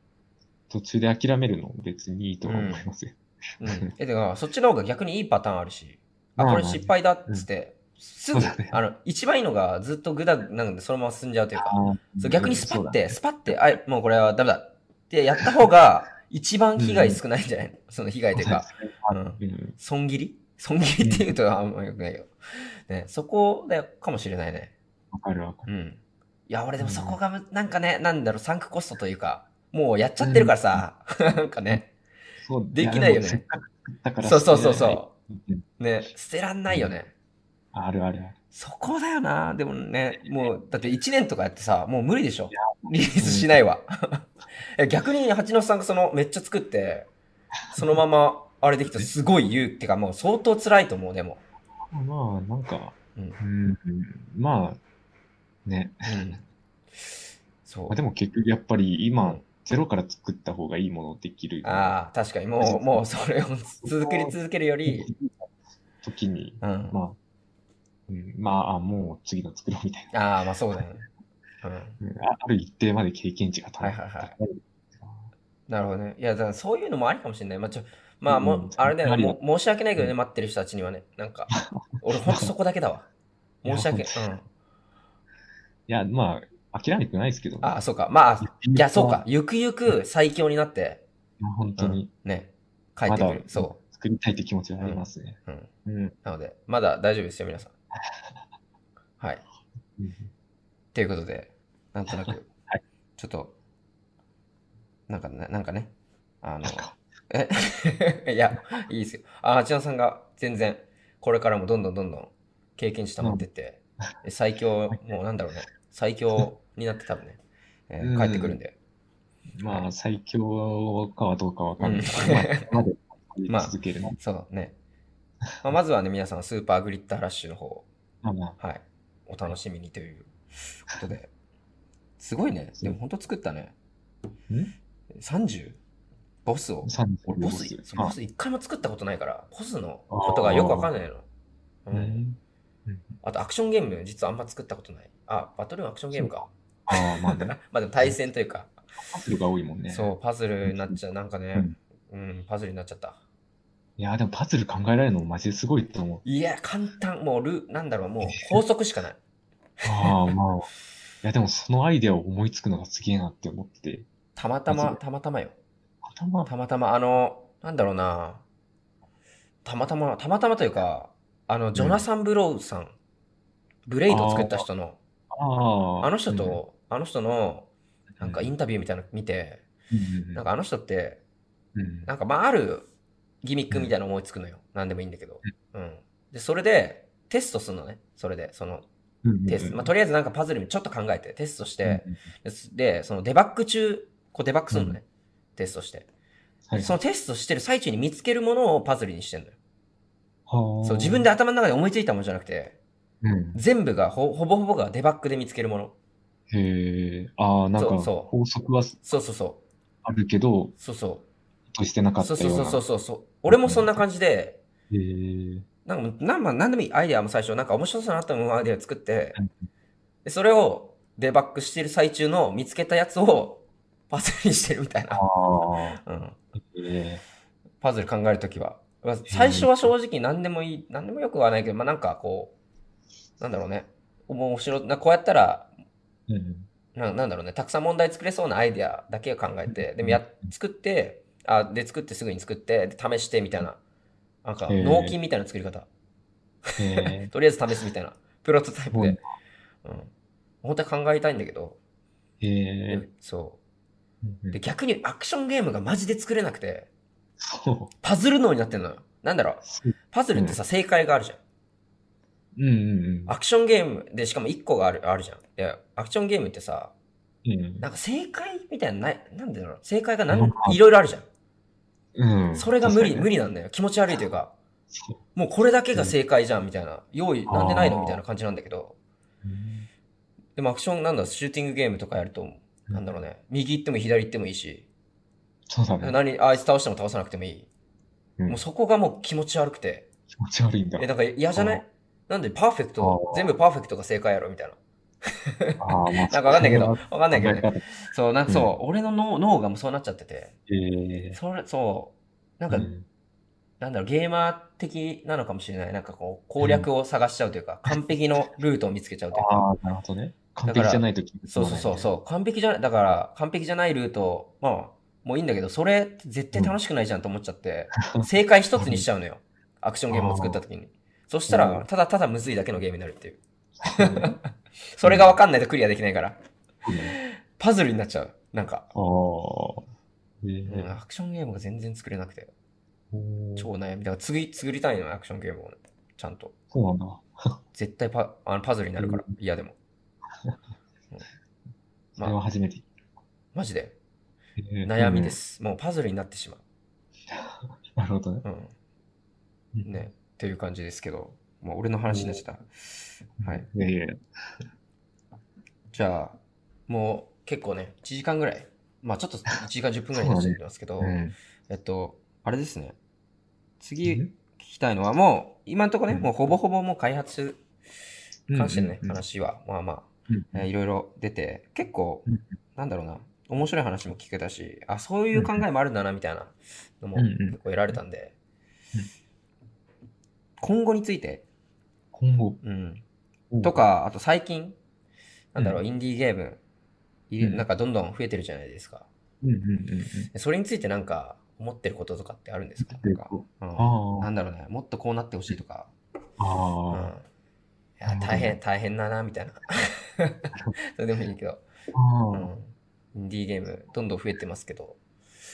途中で諦めるのも別にいいとは思いますよ。<laughs> うん。え、だから、そっちの方が逆にいいパターンあるし、あ、まあこれ失敗だっつって、すぐね、あの、一番いいのがずっとグダなんでそのまま進んじゃうというか、そう逆にスパって、スパって、あ、もうこれはダメだってやった方が一番被害少ないんじゃない？のその被害というか、うん。うん損切り？損切りって言うとあんまよくないよ。ね、そこだよかもしれないね。わかるわかる。うん。いや、俺でもそこがむ、なんかね、なんだろう、サンクコストというか、もうやっちゃってるからさ、なんかね、そうできないよねそうそうそうそう。うんね、捨てらんないよね。あるあるある。そこだよな。でもね、もう、だって1年とかやってさ、もう無理でしょ。リリースしないわ。<laughs> え逆に八野さんがその、めっちゃ作って、そのまま、あれできたらすごい言うってか、もう相当辛いと思う、でも。まあ、なんか、うん。うん、まあ、ね。うん。そうまあ、。でも結局やっぱりう今ん、ゼロから作った方がいいものできる。ああ、確かに、もう、<laughs> もうそれを <laughs> 続けり続けるより、<laughs> 時に、うん。まあ、うん、まあ、あもう次の作ろうみたいああ、まあそうだよね。うん。あある一定まで経験値がはいはいはい高いなるほどね。いや、だからそういうのもありかもしれない。まあ、ちょ、まあ、もう、うんあれだよね。ありだも申し訳ないけどね、うん待ってる人たちにはね。なんか、俺ほんとそこだけだわ。申し訳、ほうん。いや、まあ、諦めてないですけど、ああ、そうか。まあ、いや、そうかい。ゆくゆく最強になって、や本当に、ね、帰ってくる。そ作りたいって気持ちはありますね。う。うん。うん。なので、まだ大丈夫ですよ、皆さん。<laughs> はい。うんということで、なんとなく、<laughs> はいちょっと、なんかね、なんかね、あのえ？<laughs> いや、いいですよ。あ、八野さんが全然、これからもどんどんどんどん経験値溜まってって、で最強、もうなんだろうね、最強になって多分ね、えーうん帰ってくるんで。まあ、最強かはどうかわかんないけど、<laughs> まあ、続けるの。そうね。まあ、まずはね、皆さん、スーパーグリッターラッシュの方、まあまあ、はい、お楽しみにということで。すごいね。でも本当作ったね。ん？30? ボスを？30俺ボス、ボあス一回も作ったことないから、ボスのことがよくわかんないの。ううんん。あとアクションゲーム、実はあんま作ったことない。あ、バトルアクションゲームか。ああ、まあね。<laughs> まあでも対戦というか、パズルが多いもんね。そう、パズルになっちゃう。なんかね、うん、パズルになっちゃった。いや、でもパズル考えられるのマジですごいと思う。いや、簡単。もうル、なんだろう、もう法則しかない。ああ、まあ。いや、でもそのアイデアを思いつくのがすげえなって思って。たまたま、たまたまよ。頭、たま？たま、あの、なんだろうな。たまたま、たまたまというか、あの、ジョナサン・ブロウさん、ブレイド作った人の、ああ。あの人と、あの人の、なんかインタビューみたいなの見て、うん、なんかあの人って、うん、なんかまああるギミックみたいなの思いつくのよ。なんでもいいんだけど。うん。で、それでテストするのね。それで、そのうん、テスト。まあとりあえずなんかパズルちょっと考えてテストして、うん、でで、そのデバッグ中、こうデバッグするのね。テストして。はい、そのテストしてる最中に見つけるものをパズルにしてんのよ。はあそう、自分で、頭の中で思いついたものじゃなくて、うん、全部がほほぼほぼがデバッグで見つけるもの。へえ、ああ、なんかそう法則はそうそうそあるけど、う。そうそとしてなかう。ったような。そうそうそうそうそう。俺もそんな感じで、へえ、なんか、なんまあ、なんでもいいアイデアも最初、なんか面白そうなったものアイデア作ってうん、でそれをデバッグしてる最中の見つけたやつをパズルにしてるみたいな。うん。パズル考えるときは。まあ最初は正直何でもいい、何でもよくはないけど、まあなんかこう、なんだろうね。面白い、なこうやったら、うん、ななんだろうね。たくさん問題作れそうなアイデアだけを考えて、でもや、作って、あ、で作ってすぐに作って、で試してみたいな。なんか、納金みたいな作り方。へえ、<laughs> とりあえず試すみたいな。プロトタイプで。うん。本当は考えたいんだけど、へえで、そう。うんで、逆にアクションゲームがマジで作れなくて。パズル脳になってんのよ。なんだろうパズルってさ、正解があるじゃん。うんうんアクションゲームで、しかも1個がある、あるじゃん。で、アクションゲームってさ、うん。うんなんか正解みたいなのない、なんでだろう？正解が何？うんいろいろあるじゃん。うん。それが無理、無理。理なんだよ。気持ち悪いというか、もうこれだけが正解じゃん、みたいな。用意、なんでないのみたいな感じなんだけど、うんでもアクションなんだ、シューティングゲームとかやると、なんだろうね、右行っても左行ってもいいし、そうだね。何、あいつ倒しても倒さなくてもいい。うんもうそこがもう気持ち悪くて、気持ち悪いんだ。え、なんか嫌じゃなあいなんでパーフェクト全部パーフェクトが正解やろみたいな。<laughs> なんかわかんないけど、そわかんないけどね。そう、なんかそう、俺の脳脳がもうそうなっちゃってて、えそれ、そう、なんー、か、うんなんだろう、ゲーマー的なのかもしれない。なんかこう、攻略を探しちゃうというか、完璧のルートを見つけちゃうというか。ああ、なるほどね。完璧じゃないときそうそうそうそう。完璧じゃない、だから、完璧じゃないルート、まあ、もういいんだけど、それ絶対楽しくないじゃんと思っちゃって、正解一つにしちゃうのよ。アクションゲームを作った時に。そしたら、うんただただむずいだけのゲームになるっていう。う。それがわかんないとクリアできないから。ねパズルになっちゃう。なんか、ああ。えうんーアクションゲームが全然作れなくて。超悩み。だから次、作りたいのよ、アクションゲームを、ね。ちゃんと。そうなんだ。<laughs> 絶対パあのパズルになるからうん、嫌でも。<laughs> うんそれは初めて。マジで。えー悩みで。す。もうパズルになってしまう。う <laughs> んなるほどね。うん。ね。っていう感じですけど、もう俺の話になっちゃった。はい。いやいや。じゃあ、もう結構ね、1時間ぐらい。まあちょっと1時間10分ぐらいになっちゃってますけど、うんえっと、あれですね。次うん。聞きたいのはもう、今のところね、うん。もうほぼほぼもう開発関してのね、話は、まあまうん。あ、えーいろいろ出て、結構うん、なんだろうな、面白い話も聞けたし、あ、そういう考えもあるんだな、みたいなのも結構得られたんで、今後について、今後。うん、と、か、あと最近、なんだろう、うん。インディーゲーム、いうん。なんかどんどん増えてるじゃないですか。うんうんうんうん。でそれについてなんか思ってることとかってあるんですか？なんか、うん。あなんだろうね、もっとこうなってほしいとか、あ。うん、いあや大変、大変だな、みたいな。<laughs> それでもいいけど、うん、インディーゲーム、どんどん増えてますけど、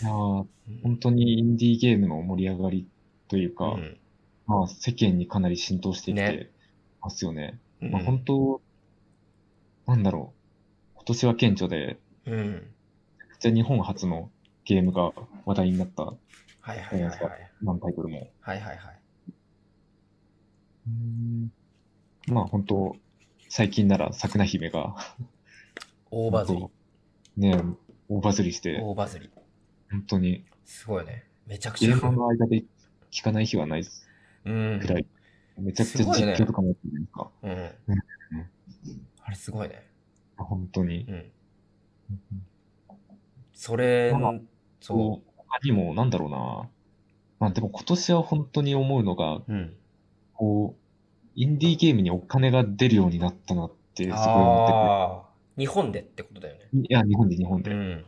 あ。あ本当にインディーゲームの盛り上がりというか、うんまあ世間にかなり浸透してきねてますよね。うんまあ本当、なんだろう。今年は顕著で、うん。じゃあ日本初のゲームが話題になったはいはいはいはい。何タイトルも。はいはいはい。まあ本当、最近なら桜姫が、大バズり。ね、大バズりして、大バズり。本当にすごいよね。めちゃくちゃゲーマーの間で聞かない日はないうん。くらい、めちゃくちゃ実況とかもやってるじゃないですか。うん。あれすごいね。本当に。うん。それまあ、そそう、他にも、なんだろうな。まあでも今年は本当に思うのが、う。うん。こう、インディーゲームにお金が出るようになったなってすごい思ああ。日本でってことだよね。ってて。いや、日本で日本で。うん。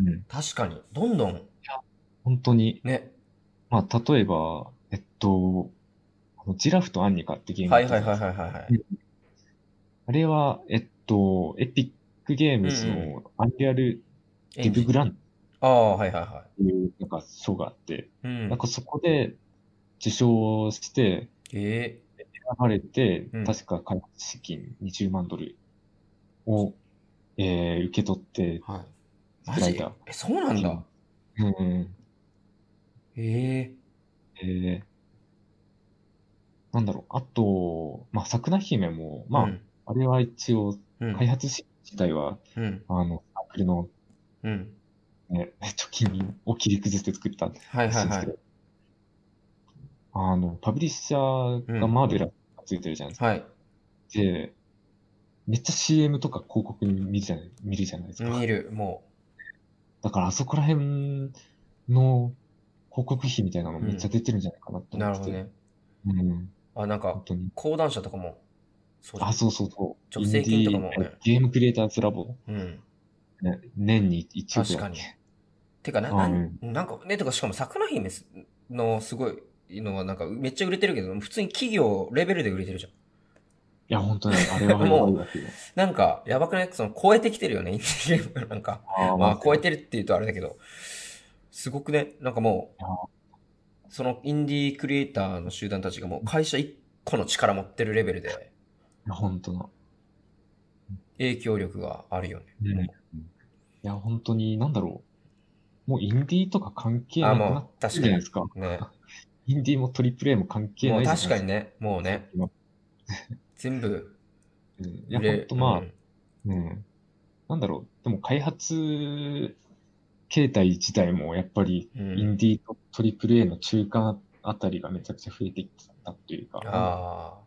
うん。確かに。どんどん、本当に、ね。まあ例えば、えっと、ジラフとアンニカってゲームはいはいはいはいはいはい。あれは、えっと、エピックゲームズうんのアンリアルデブグランっああ、はいはいはていう、なんか賞があって、い。うんなん。かそこで受賞して、え選ばれてうん、確か開発資金20万ドルを、えー受け取ってえ、はい。マジ？え、そうなんだ。うん、えええーなんだろう、あと、まあ、桜姫も、まあ、うんあれは一応、うん。開発資金自体は、うん。あの、サークルの、うん。ね、貯金を切り崩して作ったはいはいはいらしいんですけ。ど、あの、パブリッシャーがマーベラがついてるじゃないですか。はい。で、めっちゃ CM とか広告見るじゃない、見るじゃないですか。見る、もだからあそこら辺の広告費みたいなのめっちゃ出てるんじゃないかなとう。な思ってて。るほどね。うん。あ、なんか本、当に。講談社とかも、そうあ、そうそうそう。助成金とかもねゲームクリエイターズラボ、うん。ね、年に1億確かに。てかな、うんなんかね、とかしかも桜姫のすごいのはなんかめっちゃ売れてるけど、普通に企業レベルで売れてるじゃん。いや、本当に、あれはやばいわけよ。<laughs> なんか、やばくない？その、超えてきてるよね、インディーゲームなんか。あーまあ、超えてるって言うとあれだけど、すごくね、なんかもう、そのインディークリエイターの集団たちがもう会社一個の力持ってるレベルで本当だ。影響力があるよね。うんいや、本当に、なんだろう。もうインディーとか関係なくなってるじゃないですか。<laughs> ね。インディーもトリプル A も関係ない。確かにね、もうね、今。全部うんいや、本当まあ、うんうん。なんだろう。でも開発形態自体もやっぱりインディーとトリプル A の中間あたりがめちゃくちゃ増えてきたというか、あ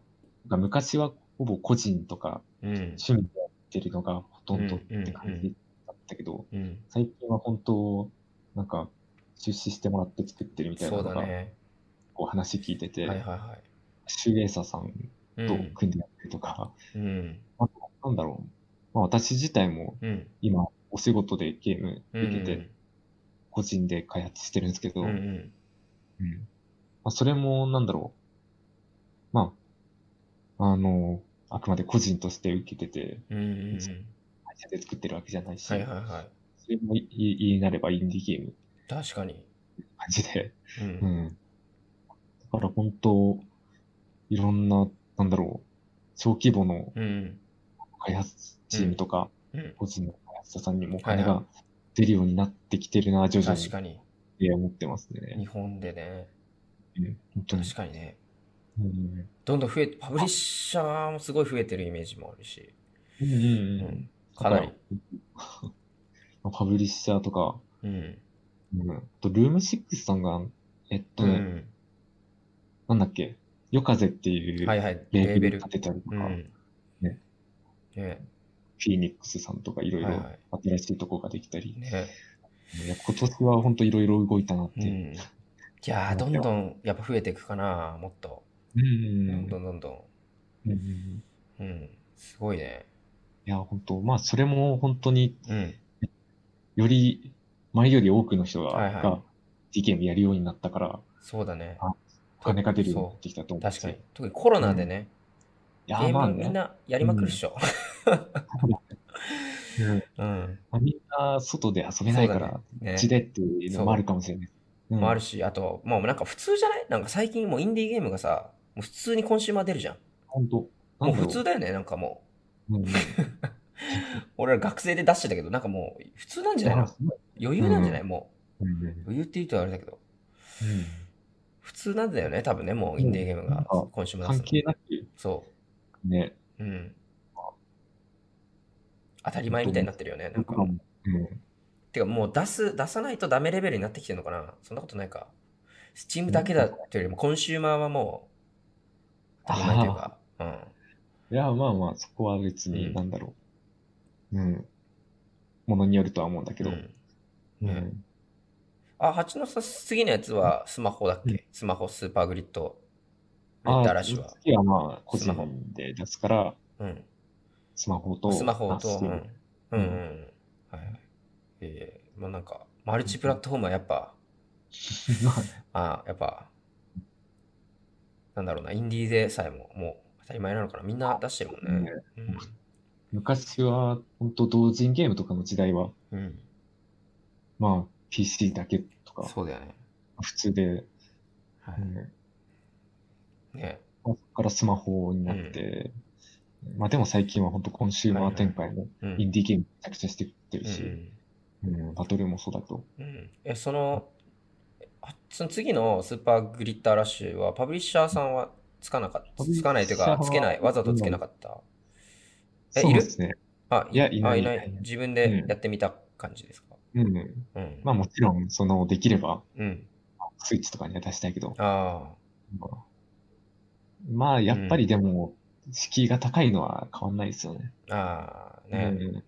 昔はほぼ個人とか趣味でやってるのがほとんどって感じだったけど、最近は本当、なんか出資してもらって作ってるみたいなのが、ね、こう話聞いてて、はいはいはい、シューエーサーさんと組んでやってるとか、うん、あとなんだろう、まあ、私自体も今お仕事でゲーム受けて、個人で開発してるんですけど、うん、うん。まあ、それもなんだろう、まあ、あの、あくまで個人として受けてて、うんうん。うん、会社で作ってるわけじゃないし、はいはいはい、それも言いなればインディーゲーム。確かに。感じで。うん。うん、だから本当、いろんな、なんだろう、小規模の開発チームとか、個人の開発者さんにもお金が出るようになってきてるな、徐々に。確かに。いや、思ってますね。日本でね。うん、本当に。確かにね。うん、どんどん増えて、パブリッシャーもすごい増えてるイメージもあるし。うんうんうん。うん、かなり。<laughs> パブリッシャーとか、うん、うん。と、ルーム6さんが、えっとね、うん、なんだっけ、夜風っていうレーベル立てたりとか、はいはい、ね。ねフィーニックスさんとかいろいろ新しいとこができたり、はいはいね、いや今年は本当いろいろ動いたなって。うん、いやー、どんどんやっぱ増えていくかな、もっと。うん。どんどんどんどん。うん。うん。すごいね。いや、本当まあ、それも本当に、うん、より前より多くの人が、はいはい、やるようになったから、そうだね。金が出るようになってきたと思う。確かに。特にコロナでね、うん、ゲームみんなやりまくるっしょ。うん。うん、みんな外で遊べないから、うち、ね、でっていうのもあるかもしれない。うん、もあるし、あと、もうなんか普通じゃない？なんか最近もうインディーゲームがさ、もう普通にコンシューマー出るじゃん。本当もう普通だよね、なんかもう。うん、<laughs> 俺ら学生で出してたけど、なんかもう普通なんじゃないの？余裕なんじゃない、もう。余裕って言うとあれだけど。普通なんだよね、多分ね、もうインディーゲームが今週も関係なく。そう。ね。うん。当たり前みたいになってるよね、なんか。うん。てかもう出す、出さないとダメレベルになってきてるのかなそんなことないか。スチームだけだっていうよりも、コンシューマーはもう、当たり前というか。うん。いや、まあまあ、そこは別に、なんだろう。うん。ものによるとは思うんだけど。うんうん。あ、蜂のさ次のやつはスマホだっけ、うん、スマホスーパーグリッド。レッド嵐は。次はまあ、個人で出すから、うん。スマホと。スマホと、うん。うん、うん。はい。ええー、まあなんか、マルチプラットフォームはやっぱ、<laughs> あやっぱ、なんだろうな、インディーでさえももう当たり前なのかな。みんな出してるもんね。うん、昔は、本当同人ゲームとかの時代は、うん、まあ、PC だけとか、そうだよね。普通で、はい。ね。そこからスマホになって、うん、まあでも最近は本当コンシューマー展開もインディーゲームめちゃくちゃしてきてるし、うん、うん、バトルもそうだと。うん、え、その、その次のスーパーグリッターラッシュは、パブリッシャーさんはつかなかった。つかないというか、つけない。わざとつけなかった。え、いる？ね。あ、いや、いない。自分でやってみた感じですか、うん。うん。まあもちろん、その、できれば、うん。スイッチとかには出したいけど。ああ。まあ、やっぱりでも、敷居が高いのは変わんないですよね。ああ、ね、うん。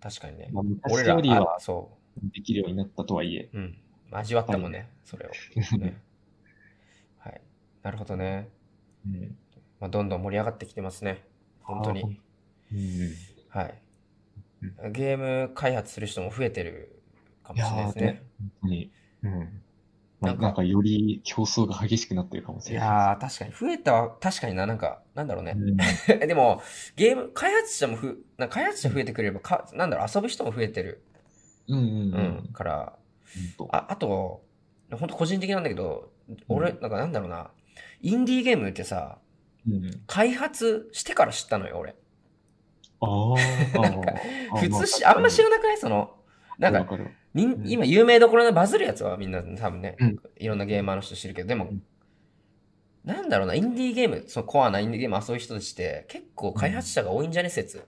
確かにね。まあ、昔よりは、そう。できるようになったとはいえ。うん。味わったもんね、それを。ね、<laughs> はい。なるほどね。うん。まあ、どんどん盛り上がってきてますね。本当に。うん。はい。ゲーム開発する人も増えてるかもしれないですね。本当に。うん。なんか、なんかより競争が激しくなってるかもしれない。いやー、確かに。増えたは、確かにな、なんか、なんだろうね。うん、<laughs> でも、ゲーム、開発者もふ、なんか開発者増えてくればか、なんだろう、遊ぶ人も増えてる。うんうんうん。うん、から、ああと、本当個人的なんだけど、俺、なんかなんだろうな、インディーゲームってさ、うん、開発してから知ったのよ、俺。ああ。普通し、あんま知らなくない？その、なんか、今有名どころのバズるやつはみんな多分ね、うん、いろんなゲーマーの人知るけど、でも、うん、なんだろうな、インディーゲーム、そのコアなインディーゲーム遊ぶ人たちって結構開発者が多いんじゃね説。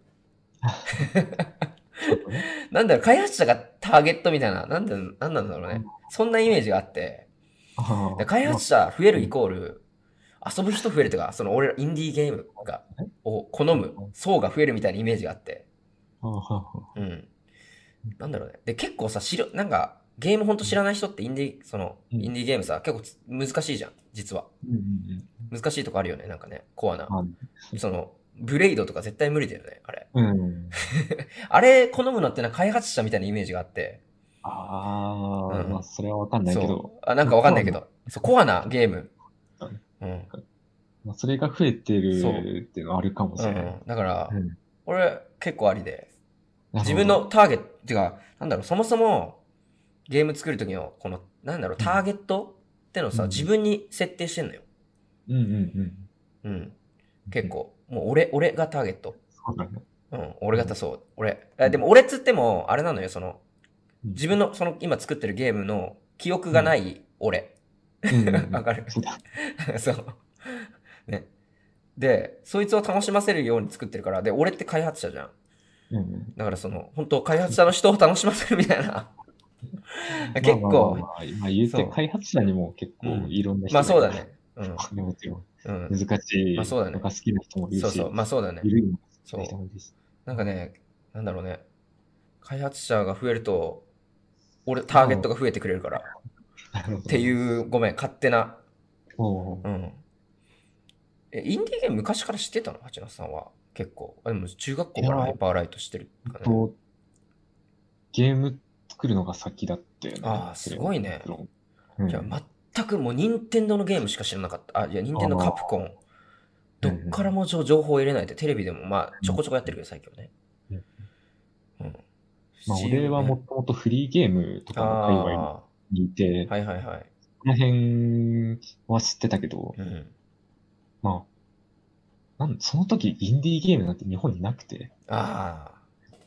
<laughs> なんだろう、開発者がターゲットみたいな、なんだ、なんなんだろうね。そんなイメージがあって、で開発者増えるイコール、遊ぶ人増えるとか、その俺らインディーゲームが、を好む層が増えるみたいなイメージがあって、うん。なんだろうね。で、結構さ、知る、なんか、ゲームほんと知らない人ってインディー、その、うんインディーゲームさ、結構つ難しいじゃん、実は。難しいとこあるよね、なんかね、コアな。その、ブレイドとか絶対無理だよね、あれ。うん。<laughs> あれ、好むのってな開発者みたいなイメージがあって。ああ、うんまあ、それはわかんないけど。あ、なんかわかんないけど。そう、コアなゲーム。うん。まあ、それが増えてるっていうのはあるかもしれない。うん。だからう、ん俺、結構ありで。自分のターゲット、ってか、なんだろう、そもそも、ゲーム作るときの、この、なんだろう、ターゲットってのをさ、うん自分に設定してんのよ。うんうんうん。うん。結構。もう俺、俺がターゲット。そうだね。うん。俺がたそう。俺。えでも俺っつっても、あれなのよ、その、うん自分の、その、今作ってるゲームの記憶がない俺。<laughs> わかる？<laughs> そう。ね。で、そいつを楽しませるように作ってるから、で、俺って開発者じゃん。うんうんだからその、本当開発者の人を楽しませるみたいな。<laughs> 結構、まあまあまあ言うて開発者にも結構いろんな人まあそうだがね。<laughs> うん。難しいまあそうだね好きな人もいるし、そうそう。まあそうだねい。るそうなんかね、なんだろうね。開発者が増えると、俺、ターゲットが増えてくれるから。っていう、ごめん、勝手な。うん。え、インディーゲーム昔から知ってたの？八野さんは。結構。あ、でも中学校からハイパーライトしてるかね。とゲーム作るのが先だったよね。あーすごいね。うんいや、全くもう、任天堂のゲームしか知らなかった。あ、いや、任天堂カプコン。どっからも情情報を入れないで、テレビでもまあ、ちょこちょこやってるけど、最近はね。うんうん。まあ、俺はもともとフリーゲームとかの界隈あにいて、あ、はいはいはい。この辺は知ってたけど、うん。まあ、なんその時インディーゲームなんて日本になくて、あ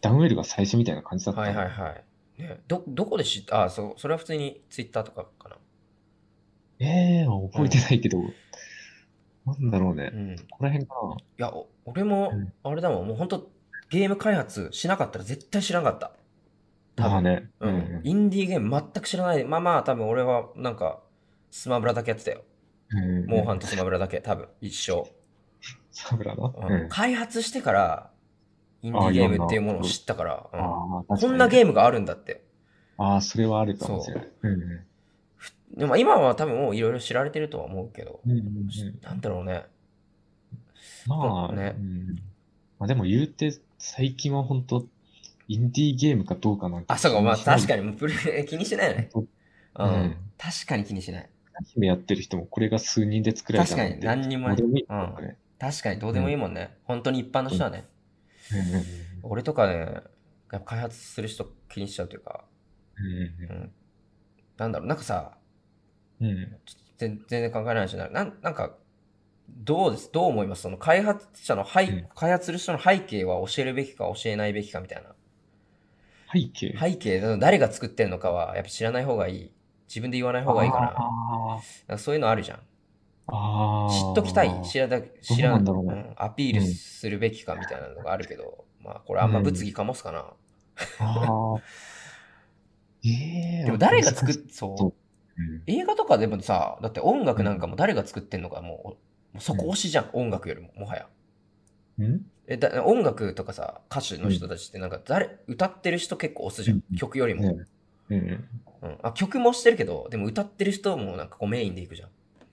ダウンウェルが最初みたいな感じだっあ、たの。はいはいはい。ね、ど、どこで知った？あ、そう、それは普通にツイッターとかかな。ええー、覚えてないけど、なんだろうね。うん。いここら辺かな。や、お俺もうん、あれだもん、もう本当ゲーム開発しなかったら絶対知らなかった。多分。まあね。ううんん。インディーゲーム全く知らない。まあまあ、多分俺は、なんか、スマブラだけやってたよ。うん。モンハンとスマブラだけ、多分、一生。サブラな。うんうん。開発してから、インディーゲームっていうものを知ったから、うんこんなゲーームがあるんだって。ム。ああ、それはあるかもしれない。うんうん。でも今は多分もういろいろ知られてるとは思うけど、うんうんうんなんだろうね。まあ、ねうんまあでも言うて、最近は本当インディーゲームかどうかなんて。あ、そうか、まあ確かに。に、もうプレイ <laughs> 気にしてないね。本うん。うん確かに気にしない。アニメやってる人もこれが数人で作られたなんて確かに何にもねどうん確かにどうでもいいもんね。本当に一般の人はね。俺とかね、やっぱ開発する人気にしちゃうというか、うんうん。なんだろう、なんかさ、うんうん全全然考えないしな。なんなんか、どうです？どう思います？その開発者の背、うん開発する人の背景は教えるべきか教えないべきかみたいな。背景？背景、誰が作ってるのかはやっぱ知らない方がいい。自分で言わない方がいいかな。かそういうのあるじゃん。知っときたい知らだ知らんだろうねんアピールするべきかみたいなのがあるけど、まあこれあんま物議かもすかな。ああ。ええでも誰が作っ、そそう。ううん映画とかでもさ、だって音楽なんかも誰が作ってんのかもう、もうそこ推しじゃん、音楽よりも、もはや。うん？えだ音楽とかさ、歌手の人たちってなんか誰、歌ってる人結構推すじゃん、うん曲よりも、ねうん。うんあ。曲もしてるけど、でも歌ってる人もなんかこうメインでいくじゃん。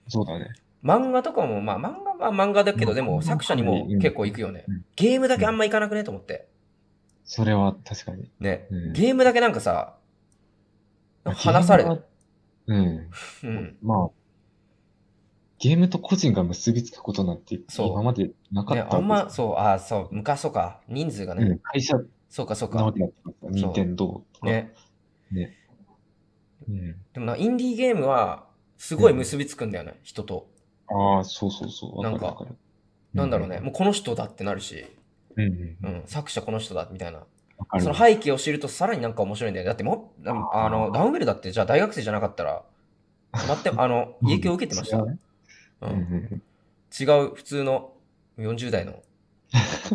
そうだね。漫画とかも、まあ漫画は漫画だけど、でもまあ作者にもうん結構行くよねうん。ゲームだけあんま行かなくねと思って。それは確かに。ねうん。ゲームだけなんかさ、話される。ゲームはうん。うん。まあ、ゲームと個人が結びつくことなんてそう今までなかっね、たあんま、そう、あそう、昔そうか、人数がね、うん、会社そうかそうか任天堂とか。ね。ね。うん。でもな、インディーゲームは、すごい結びつくんだよね、人と。ああ、そうそうそう。わなんか。なんだろうね、もうこの人だってなるし、うん。作者この人だ、みたいな。その背景を知るとさらになんか面白いんだよね。だってもう、あの、ダウンベルだって、じゃあ大学生じゃなかったら、<laughs> 待って、あの、影響を受けてました。うんう、うんん <laughs> 違う、普通の40代の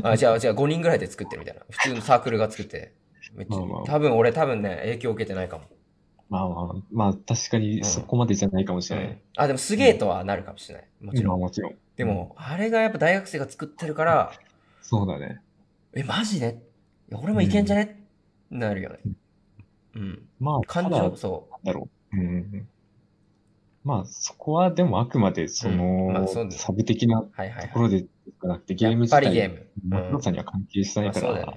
あ、じゃあ、じゃあ5人ぐらいで作ってるみたいな。普通のサークルが作って。多分俺多分ね、影響受けてないかも。まあまあ、まあ確かにそこまでじゃないかもしれない。あ、でもすげえとはなるかもしれない。もちろん。まあもちろん。でも、あれがやっぱ大学生が作ってるから、そうだね。え、マジで？いや俺もいけんじゃね、なるよね。うん。まあ、感情、そだろう。うんうんうん。まあ、そこはでもあくまで、その、うんまあそサブ的な。ところで、じゃなくて、ゲームやっ自体ぱりゲーム。の面白さには関係してないから、まあ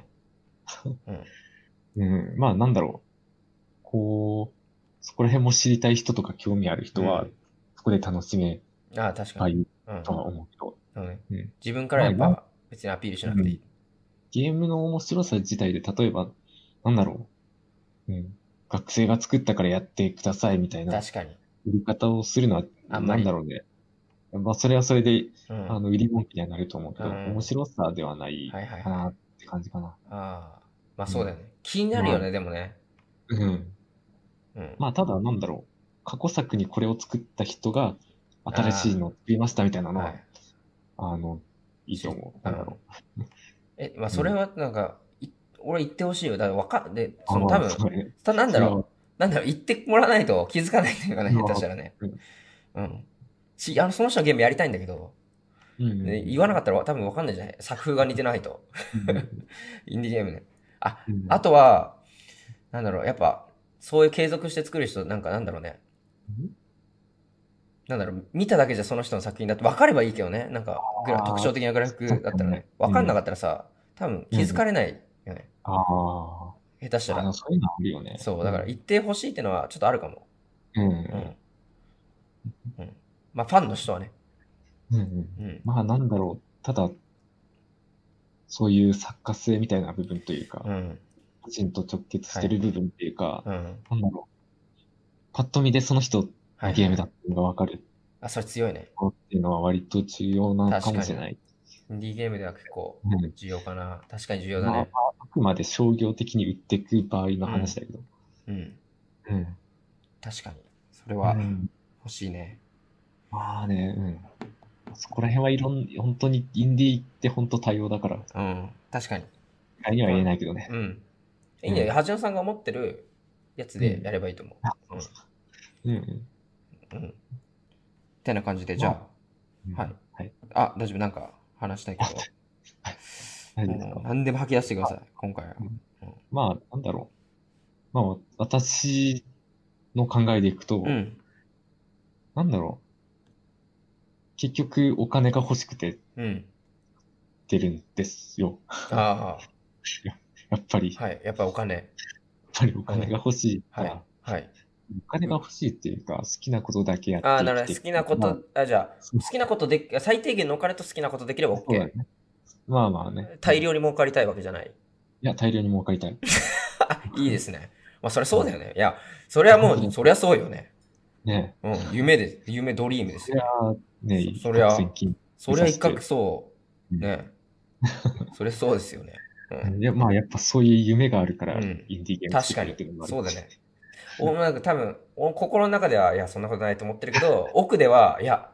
そう。<laughs> うん、まあ、なんだろう。こう、そこら辺も知りたい人とか興味ある人は、うんそこで楽しめああ、確かに。とは思うけど、自分からやっまあぱ別にアピールしなくていい。ゲームの面白さ自体で、例えば、なんだろう。うん。学生が作ったからやってくださいみたいな確かに。売り方をするのは、なあんだろうね。まあ、それはそれで、うん。あの、売り文句にはなると思うけど、うん面白さではないはいはいかなはい。って感じかな。ああ。まあそうだよね。気になるよね、でもね。うん。うん。まあ、ただ、なんだろう。過去作にこれを作った人が、新しいのを作りましたみたいなのは、はい。あの、いいと思う。なんだろえ、まあそれはなんか、い俺言ってほしいよ。だからわかんで、う。その多分、なんだろう。なんだろう、言ってもらわないと気づかないっていうかね、うん下手したらねうん。うん。し、あの、その人のゲームやりたいんだけど、うんうんね言わなかったら多分わかんないじゃない作風が似てないと。<laughs> インディーゲームね。あ、うんあとは、なんだろう、やっぱ、そういう継続して作る人、なんかなんだろうね。なんだろう、見ただけじゃその人の作品だって分かればいいけどね。なんか、特徴的なグラフィックだったらね。分かんなかったらさ、多分気づかれないよね。ああ。下手したら。そういうのあるよね。そう、だから言ってほしいってのはちょっとあるかも。うん。うん。うん。まあ、ファンの人はね。うんうん。うん。まあ、なんだろう。ただ、そういう作家性みたいな部分というか、うん。個人と直結してる部分っていうか、うん。なんだろう。パッと見でその人はい。のゲームだっていうのがわかるあ、それ強いね。っていうのは割と重要なのかもしれない。インディーゲームでは結構うん重要かな。確かに重要だまあね。あくまで商業的に売っていく場合の話だけど。うん。うん。確かに。それはうん欲しいね。まあね、うん。そこら辺はいろん、本当にインディーって本当多様だから、うん。確かに。意外には言えないけどね。うん。いいんだよ。はじのさんが持ってるやつでやればいいと思うん。うん。う。うん。うん。ってな感じで、じゃうんはい。はい。あ、あ、大丈夫。なんか話したいけど、<laughs> うん何でも吐き出してください。今回は。まあ、なんだろう。まあ、私の考えでいくと、うん。なんだろう。結局、お金が欲しくてうん。出るんですよ。あやっぱり、あ、はい。やっぱお金。やっぱりお金が欲しいから、はい。はい。お金が欲しいっていうか、好きなことだけやってああ、なるほど。好きなこまあと、あ、じゃあ、好きなことで、最低限のお金と好きなことできればそうだ OK。ね。まあまあね。大量に儲かりたいわけじゃない。いや、大量に儲かりたい。<laughs> いいですね。まあ、それそうだよね。いや、それはもう、そりゃそうよね。ねうん。夢で、夢、ドリームですよ。ゃ、ねそそりゃ一攫千金そりゃ一攫そうう。んね。それそうですよね。うん。いや、まあ、やっぱそういう夢があるから、うんインディーゲーム確かに作るっていうのもあ。るそうだね。おなんか多分、お心の中では、いや、そんなことないと思ってるけど、<laughs> 奥では、いや、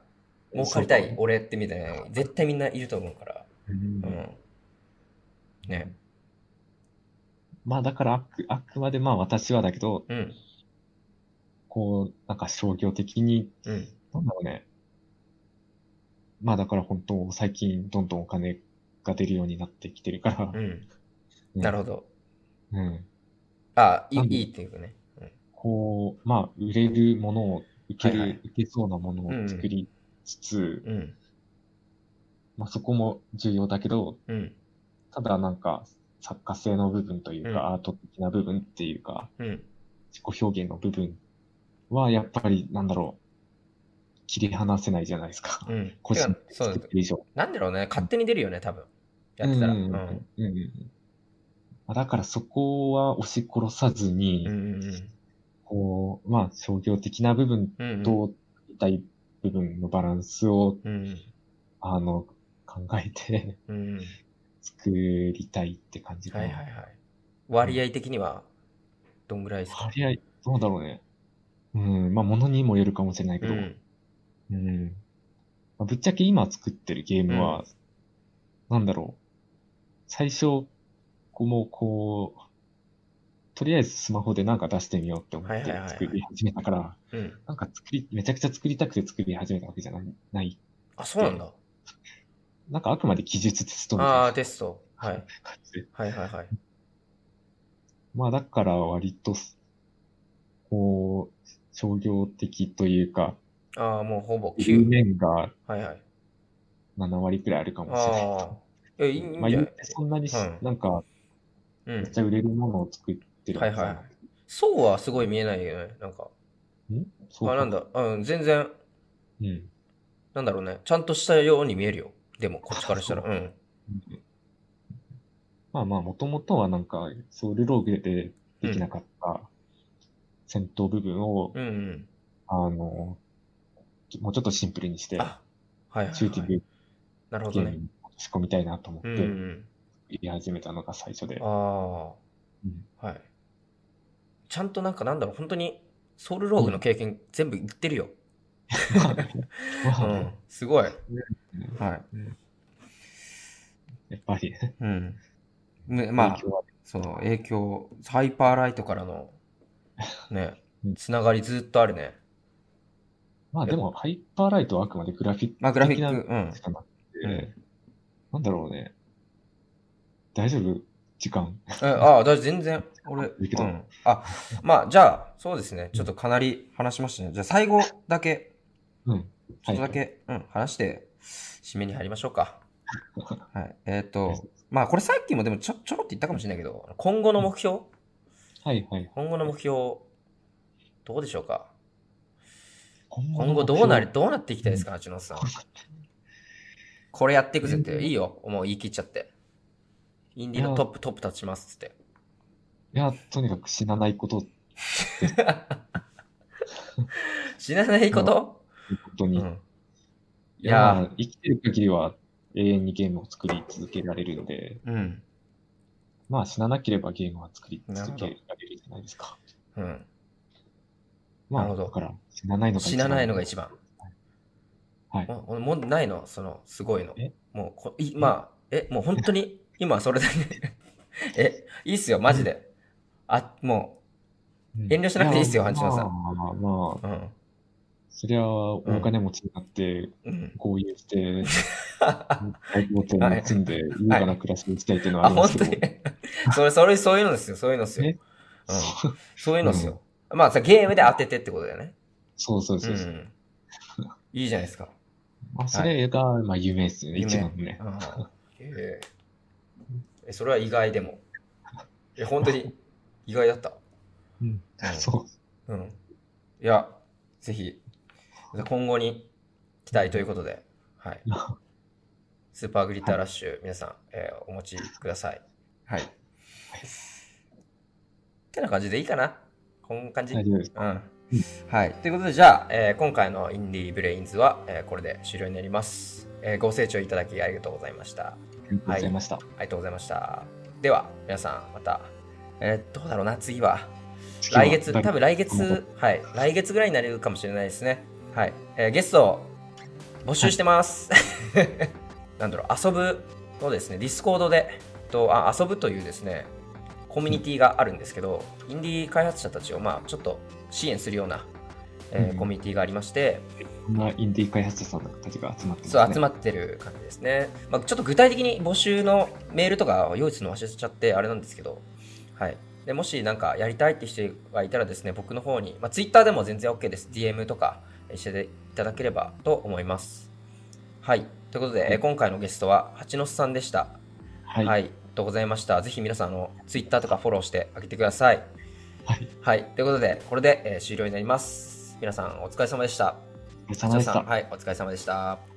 儲かりたい、俺ってみたいな、絶対みんないると思うから。うんうん。ね。まあ、だからあく、あくまでまあ私はだけど、うん。こう、なんか商業的に、うん。なんだろうね。まあだから本当最近どんどんお金が出るようになってきてるから、うん。なるほど。うん。あ、いいっていうかね。うんこう、まあ売れるものを、受ける、はいはい受けそうなものを作りつつ、うん。まあそこも重要だけど、うん。ただなんか作家性の部分というか、うんアート的な部分っていうか、うん。自己表現の部分はやっぱりなんだろう、切り離せないじゃないですか。うん。個人以上。なんだろうね。勝手に出るよね、多分。やってたら。うんん。ううんうんうんまあだからそこは押し殺さずに、うんうんこう、まあ商業的な部分うん。うん。と痛い部分のバランスを、うん。あの、考えてうん。うん。作りたいって感じかな。はいはいはい。割合的には、どんぐらいですか？割合、どうだろうね。うん、まあ物にもよるかもしれないけど、うん。うん。まあぶっちゃけ今作ってるゲームは、なんだろう。最初、こうもうこう、とりあえずスマホでなんか出してみようって思って作り始めたから、なんか作り、めちゃくちゃ作りたくて作り始めたわけじゃない。ないあ、そうなんだ。なんかあくまで技術テストみたいな。ああ、テスト。はい。はいはいはい。まあだから割と、こう、商業的というか、ああ、もうほぼ9。面が、はいはい。7割くらいあるかもしれない。ああ。え、いいんまあ言ってそんなに、うん、なんか、めっちゃ売れるものを作ってる、はいはい。そうはすごい見えないよね、なんか。ん？そうあ、なんだ、うん、全然、うん。なんだろうね、ちゃんとしたように見えるよ。でも、こっちからしたら。うん。まあまあ、もともとはなんか、ソウルローグでできなかった戦闘部分を、うんうん、あの、もうちょっとシンプルにして、はいはいはい、シューティングなるほどね。仕込みたいなと思って、入れ始めたのが最初で。ああ、うん。はい。ちゃんとなんかなんだろう、本当にソウルローグの経験全部言ってるよ。うん、すごい。はい。やっぱり。うん。まあ、その影響、ハイパーライトからの、ね、つながりずっとあるね。まあでも、ハイパーライトはあくまでグラフィックまあグラフィック、うん。うん、なんだろうね。大丈夫？時間。ああ、だ全然。俺、うん。あ、まあ、じゃあ、そうですね。ちょっとかなり話しましたね。じゃあ、最後だけ、うん。ちょっとだけ、はい、うん、話して、締めに入りましょうか。<laughs> はい。えっ、ー、と、まあ、これさっきもでもちょ、ちょろって言ったかもしれないけど、今後の目標、はいはい。今後の目標、どうでしょうか？今後どうなり、どうなっていきたいですか、八野さん？これやっていくぜって、いいよ。もう言い切っちゃって。インディのトップ、トップ立ちますって。いや、とにかく死なないこと。<laughs> 死なないこと？本当に。うん、いや、生きてる限りは永遠にゲームを作り続けられるので、うん、まあ死ななければゲームは作り続けられるじゃないですか。うん。まあ、なるほど。だから死なないのが一番。死なないのが一番。はい。もうもうないの？その、すごいの。もうこい、まあ、え、もう本当に、<laughs> 今それだけ？<laughs> え、いいっすよ、マジで。あ、もう、遠慮しなくていいっすよ、ハンチノさん。まあまあ、うん。そりゃ、お金持ちになって、合流して、<laughs> 大豪邸に住んで、優雅な暮らしをしたいっていうのはありますけど。あ、本当にそれ、それ、そういうのですよ、そういうのですよ。うん、そういうのですよ。まあさ、ゲームで当ててってことだよね。そうそうそうそう、いいじゃないですか。まあ、それが、まあ、夢ですよね、一番ね。ええそれは意外でも。え、本当に意外だった？うん、そう。うん。いや、ぜひ、今後に期待ということで、はい。スーパーグリッターラッシュ、皆さん、えー、お持ちください。はい。ってな感じでいいかなこんな感じ。大丈夫ですか。うんはい。ということで、じゃあ、えー、今回のインディーブレインズは、えー、これで終了になります、えー、ご清聴いただきありがとうございました。ありがとうございました。はい、ありがとうございました。では、皆さん、また、えー、どうだろうな、次は。来月、多分来月、はい、来月ぐらいになるかもしれないですね。はい。えー、ゲスト、募集してます。はい、なんだろう、遊ぶのですね、ディスコードで、と asobuというですね、コミュニティがあるんですけど、インディー開発者たちを、まあ、ちょっと支援するような、えー、コミュニティがありまして、まあ、インディー開発者さんたちが集まってね、そう集まってる感じですね、まあ、ちょっと具体的に募集のメールとか用意するの忘れちゃってあれなんですけど、はい、でもしなんかやりたいって人がいたらですね僕の方に、まあ、Twitter でも全然 OK です。DM とかしていただければと思います。はい。ということで、はい、今回のゲストは八野さんでした。はい、はい、ありがとうございました。ぜひ皆さんあの Twitter とかフォローしてあげてくださいはい。はい。ということで、これで、えー、終了になります。皆さん、お疲れ様でした。お疲れ様でした。はい、お疲れ様でした。